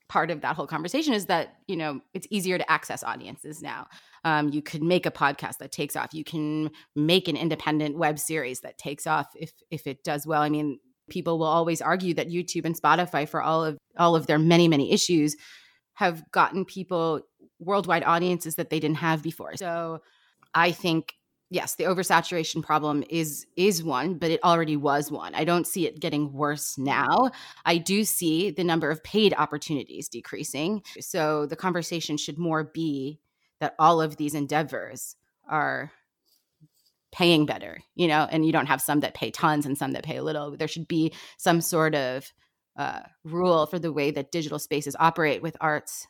E: part of that whole conversation is that you know it's easier to access audiences now. Um, you could make a podcast that takes off. You can make an independent web series that takes off if if it does well. I mean people will always argue that youtube and spotify for all of all of their many many issues have gotten people worldwide audiences that they didn't have before. So I think yes, the oversaturation problem is is one, but it already was one. I don't see it getting worse now. I do see the number of paid opportunities decreasing. So the conversation should more be that all of these endeavors are paying better, you know, and you don't have some that pay tons and some that pay little. There should be some sort of uh, rule for the way that digital spaces operate with arts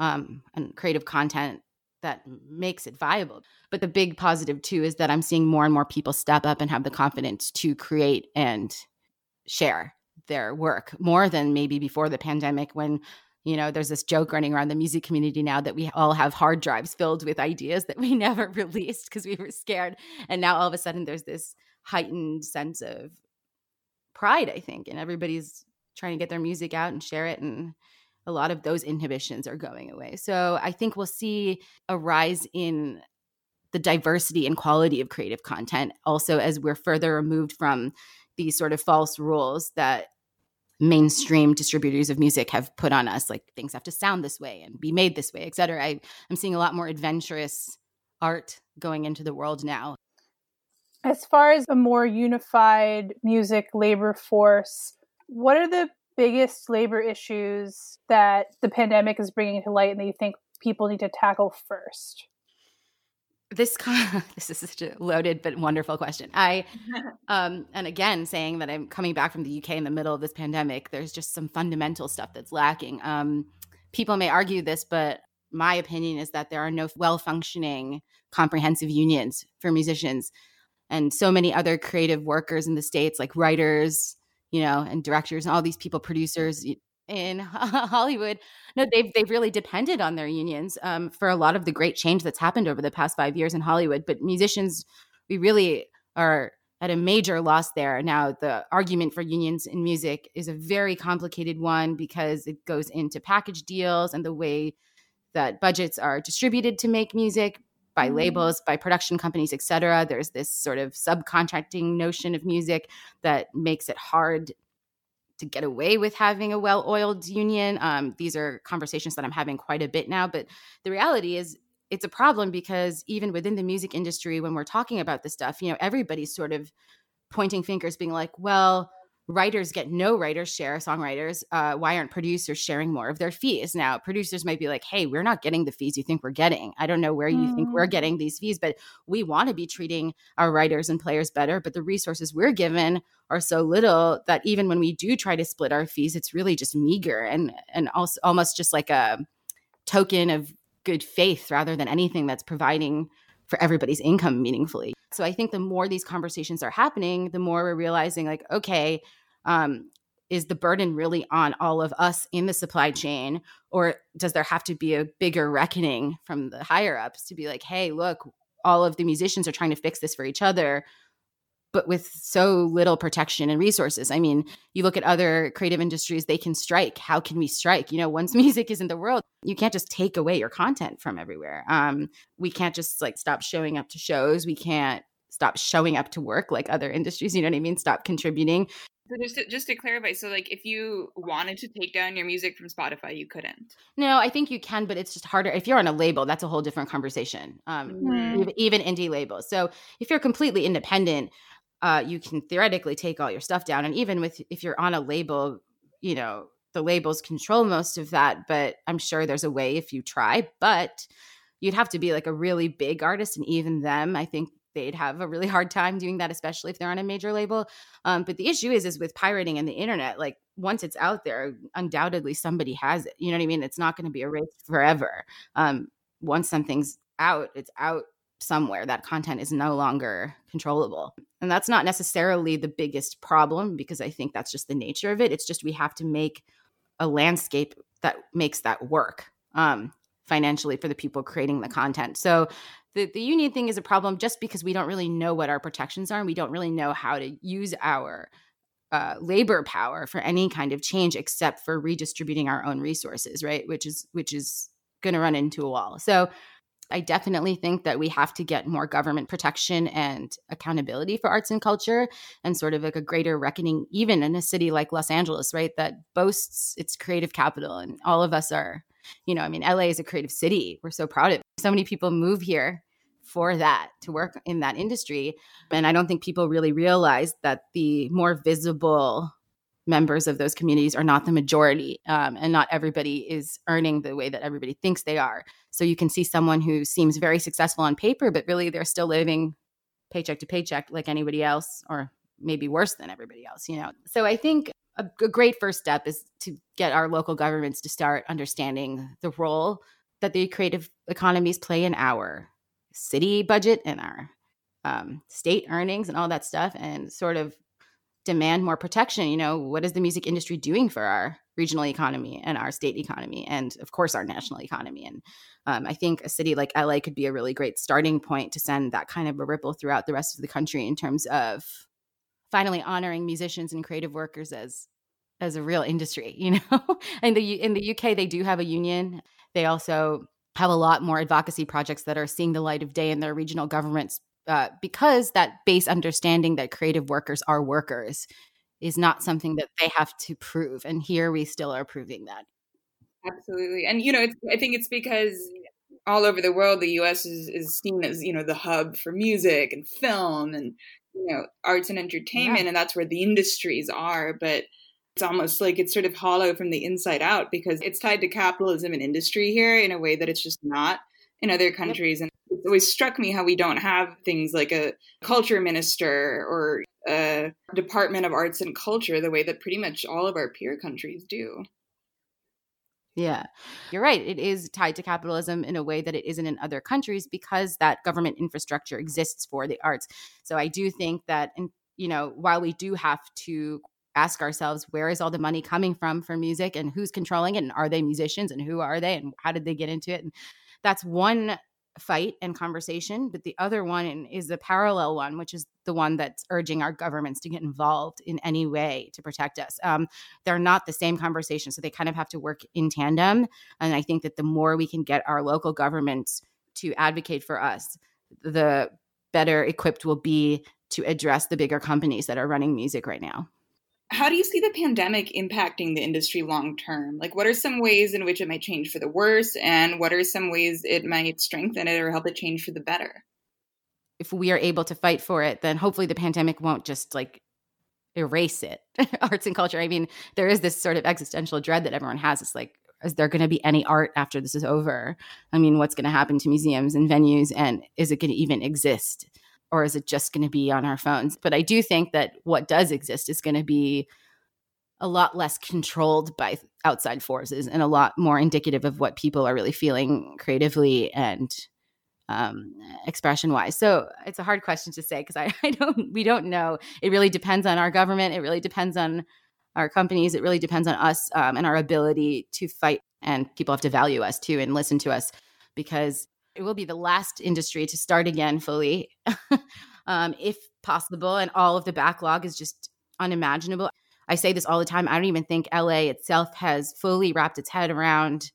E: um, and creative content that makes it viable. But the big positive too is that I'm seeing more and more people step up and have the confidence to create and share their work more than maybe before the pandemic when you know there's this joke running around the music community now that we all have hard drives filled with ideas that we never released because we were scared and now all of a sudden there's this heightened sense of pride i think and everybody's trying to get their music out and share it and a lot of those inhibitions are going away. So I think we'll see a rise in the diversity and quality of creative content also as we're further removed from these sort of false rules that mainstream distributors of music have put on us like things have to sound this way and be made this way et cetera I, i'm seeing a lot more adventurous art going into the world now
B: as far as a more unified music labor force what are the biggest labor issues that the pandemic is bringing to light and that you think people need to tackle first?
E: This this is such a loaded but wonderful question. I um and again saying that I'm coming back from the UK in the middle of this pandemic, there's just some fundamental stuff that's lacking. Um people may argue this, but my opinion is that there are no well functioning comprehensive unions for musicians and so many other creative workers in the states like writers you know, and directors and all these people, producers in Hollywood, no, they've they've really depended on their unions um, for a lot of the great change that's happened over the past five years in Hollywood. But musicians, we really are at a major loss there. Now, the argument for unions in music is a very complicated one because it goes into package deals and the way that budgets are distributed to make music by mm-hmm. labels, by production companies, et cetera. There's this sort of subcontracting notion of music that makes it hard to get away with having a well-oiled union. Um, these are conversations that I'm having quite a bit now. But the reality is, it's a problem because even within the music industry, when we're talking about this stuff, you know, everybody's sort of pointing fingers, being like, "Well, writers get no writers share songwriters uh, why aren't producers sharing more of their fees now producers might be like hey we're not getting the fees you think we're getting i don't know where you think we're mm. getting these fees but we want to be treating our writers and players better but the resources we're given are so little that even when we do try to split our fees it's really just meager and and also almost just like a token of good faith rather than anything that's providing for everybody's income meaningfully. So I think the more these conversations are happening, the more we're realizing like, okay, um, is the burden really on all of us in the supply chain or does there have to be a bigger reckoning from the higher ups to be like hey look all of the musicians are trying to fix this for each other but with so little protection and resources. I mean, you look at other creative industries, they can strike. How can we strike? You know, once music is in the world, you can't just take away your content from everywhere. Um, we can't just like stop showing up to shows. We can't stop showing up to work like other industries. You know what I mean? Stop contributing.
A: So just to, just to clarify, so like if you wanted to take down your music from Spotify, you couldn't.
E: No, I think you can, but it's just harder. If you're on a label, that's a whole different conversation. Um, even, even indie labels. So if you're completely independent, uh, you can theoretically take all your stuff down. And even with if you're on a label, you know, the labels control most of that, but I'm sure there's a way if you try. But you'd have to be like a really big artist, and even them, I think they'd have a really hard time doing that, especially if they're on a major label. Um, but the issue is, is with pirating and the internet, like once it's out there, undoubtedly somebody has it. You know what I mean? It's not going to be erased forever. Um, once something's out, it's out somewhere that content is no longer controllable. And that's not necessarily the biggest problem because I think that's just the nature of it. It's just we have to make a landscape that makes that work um, financially for the people creating the content. So the, the union thing is a problem just because we don't really know what our protections are and we don't really know how to use our uh, labor power for any kind of change except for redistributing our own resources right which is which is going to run into a wall so I definitely think that we have to get more government protection and accountability for arts and culture and sort of like a greater reckoning, even in a city like Los Angeles, right? That boasts its creative capital. And all of us are, you know, I mean, LA is a creative city. We're so proud of it. So many people move here for that to work in that industry. And I don't think people really realize that the more visible members of those communities are not the majority um, and not everybody is earning the way that everybody thinks they are. So you can see someone who seems very successful on paper but really they're still living paycheck to paycheck like anybody else or maybe worse than everybody else you know? So i think a, a great first step is to get our local governments to start understanding the role that the creative economies play in our city budget and our um, state earnings and all that stuff and sort of demand more protection you know what is the music industry doing for our regional economy and our state economy and of course our national economy? And um, i think a city like la could be a really great starting point to send that kind of a ripple throughout the rest of the country in terms of finally honoring musicians and creative workers as as a real industry you know? In the in the uk they do have a union. They also have a lot more advocacy projects that are seeing the light of day in their regional governments uh, because that base understanding that creative workers are workers is not something that they have to prove. And here we still are proving that.
A: Absolutely. And, you know, I think it's because all over the world, the US is, is seen as, you know, the hub for music and film and, you know, arts and entertainment. Yeah. And that's where the industries are. But it's almost like it's sort of hollow from the inside out because it's tied to capitalism and industry here in a way that it's just not in other countries. Yep. And always struck me how we don't have things like a culture minister or a department of arts and culture the way that pretty much all of our peer countries do.
E: Yeah, you're right. It is tied to capitalism in a way that it isn't in other countries because that government infrastructure exists for the arts. So I do think that, and you know, while we do have to ask ourselves where is all the money coming from for music and who's controlling it and are they musicians and who are they and how did they get into it and that's one fight and conversation but the other one is the parallel one which is the one that's urging our governments to get involved in any way to protect us. Um, they're not the same conversation so they kind of have to work in tandem and i think that the more we can get our local governments to advocate for us the better equipped we'll be to address the bigger companies that are running music right now
A: how do you see the pandemic impacting the industry long term? Like, what are some ways in which it might change for the worse, and what are some ways it might strengthen it or help it change for the better?
E: If we are able to fight for it, then hopefully the pandemic won't just like erase it. Arts and culture. I mean, there is this sort of existential dread that everyone has. It's like, is there going to be any art after this is over? I mean, what's going to happen to museums and venues, and is it going to even exist? Or is it just going to be on our phones? But I do think that what does exist is going to be a lot less controlled by outside forces and a lot more indicative of what people are really feeling creatively and um, expression wise. So it's a hard question to say because I, I don't we don't know. It really depends on our government. It really depends on our companies. It really depends on us um, and our ability to fight. And people have to value us too and listen to us because it will be the last industry to start again fully, um, if possible. And all of the backlog is just unimaginable. I say this all the time. I don't even think LA itself has fully wrapped its head around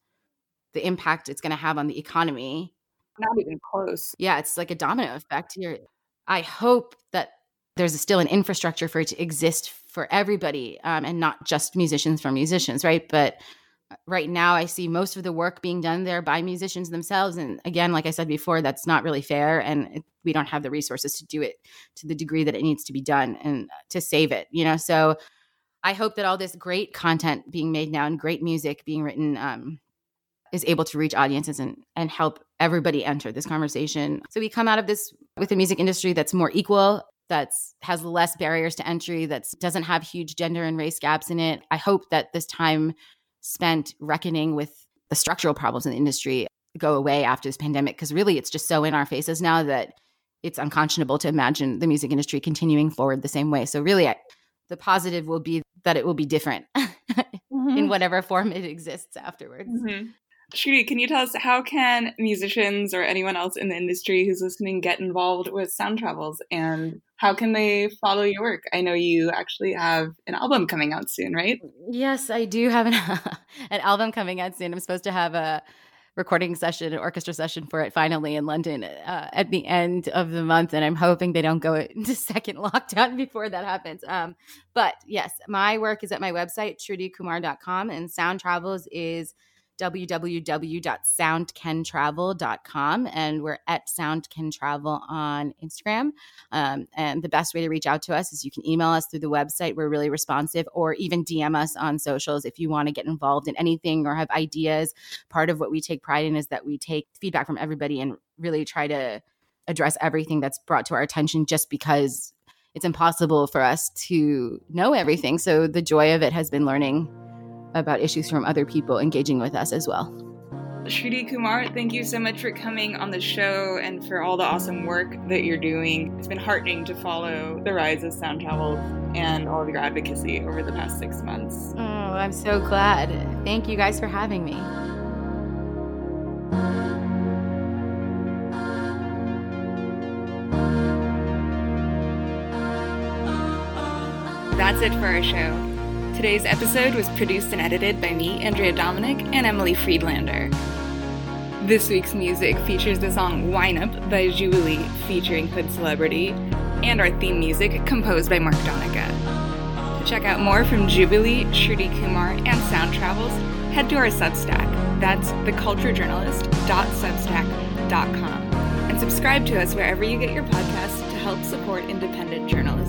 E: the impact it's going to have on the economy.
A: Not even close.
E: Yeah, it's like a domino effect here. I hope that there's still an infrastructure for it to exist for everybody um, and not just musicians for musicians, right? But right now i see most of the work being done there by musicians themselves and again like i said before that's not really fair and it, we don't have the resources to do it to the degree that it needs to be done and to save it you know? So i hope that all this great content being made now and great music being written um, is able to reach audiences and and help everybody enter this conversation. So we come out of this with a music industry that's more equal that's has less barriers to entry that doesn't have huge gender and race gaps in it. I hope that this time spent reckoning with the structural problems in the industry go away after this pandemic because really it's just so in our faces now that it's unconscionable to imagine the music industry continuing forward the same way. So really I, the positive will be that it will be different mm-hmm. in whatever form it exists afterwards.
A: Mm-hmm. Shruti, can you tell us how can musicians or anyone else in the industry who's listening get involved with Sound Travels and how can they follow your work? I know you actually have an album coming out soon, right?
E: Yes, I do have an, an album coming out soon. I'm supposed to have a recording session, an orchestra session for it finally in London uh, at the end of the month. And I'm hoping they don't go into second lockdown before that happens. Um, but yes, my work is at my website, shrutikumar.com, and Sound Travels is www.soundcantravel.com and we're at soundcantravel on Instagram. Um, and the best way to reach out to us is you can email us through the website. We're really responsive, or even DM us on socials if you want to get involved in anything or have ideas. Part of what we take pride in is that we take feedback from everybody and really try to address everything that's brought to our attention just because it's impossible for us to know everything. So the joy of it has been learning about issues from other people engaging with us as well.
A: Shruti Kumar, thank you so much for coming on the show and for all the awesome work that you're doing. It's been heartening to follow the rise of sound travel and all of your advocacy over the past six months.
E: Oh, I'm so glad. Thank you guys for having me.
A: That's it for our show. Today's episode was produced and edited by me, Andrea Domanick, and Emily Friedlander. This week's music features the song Wine Up by Jubilee featuring Hood Celebrityy, and our theme music composed by Mark Donica. To check out more from Jubilee, Shruti Kumar, and Sound Travels, head to our Substack. That's theculturejournalist.substack.com. And subscribe to us wherever you get your podcasts to help support independent journalism.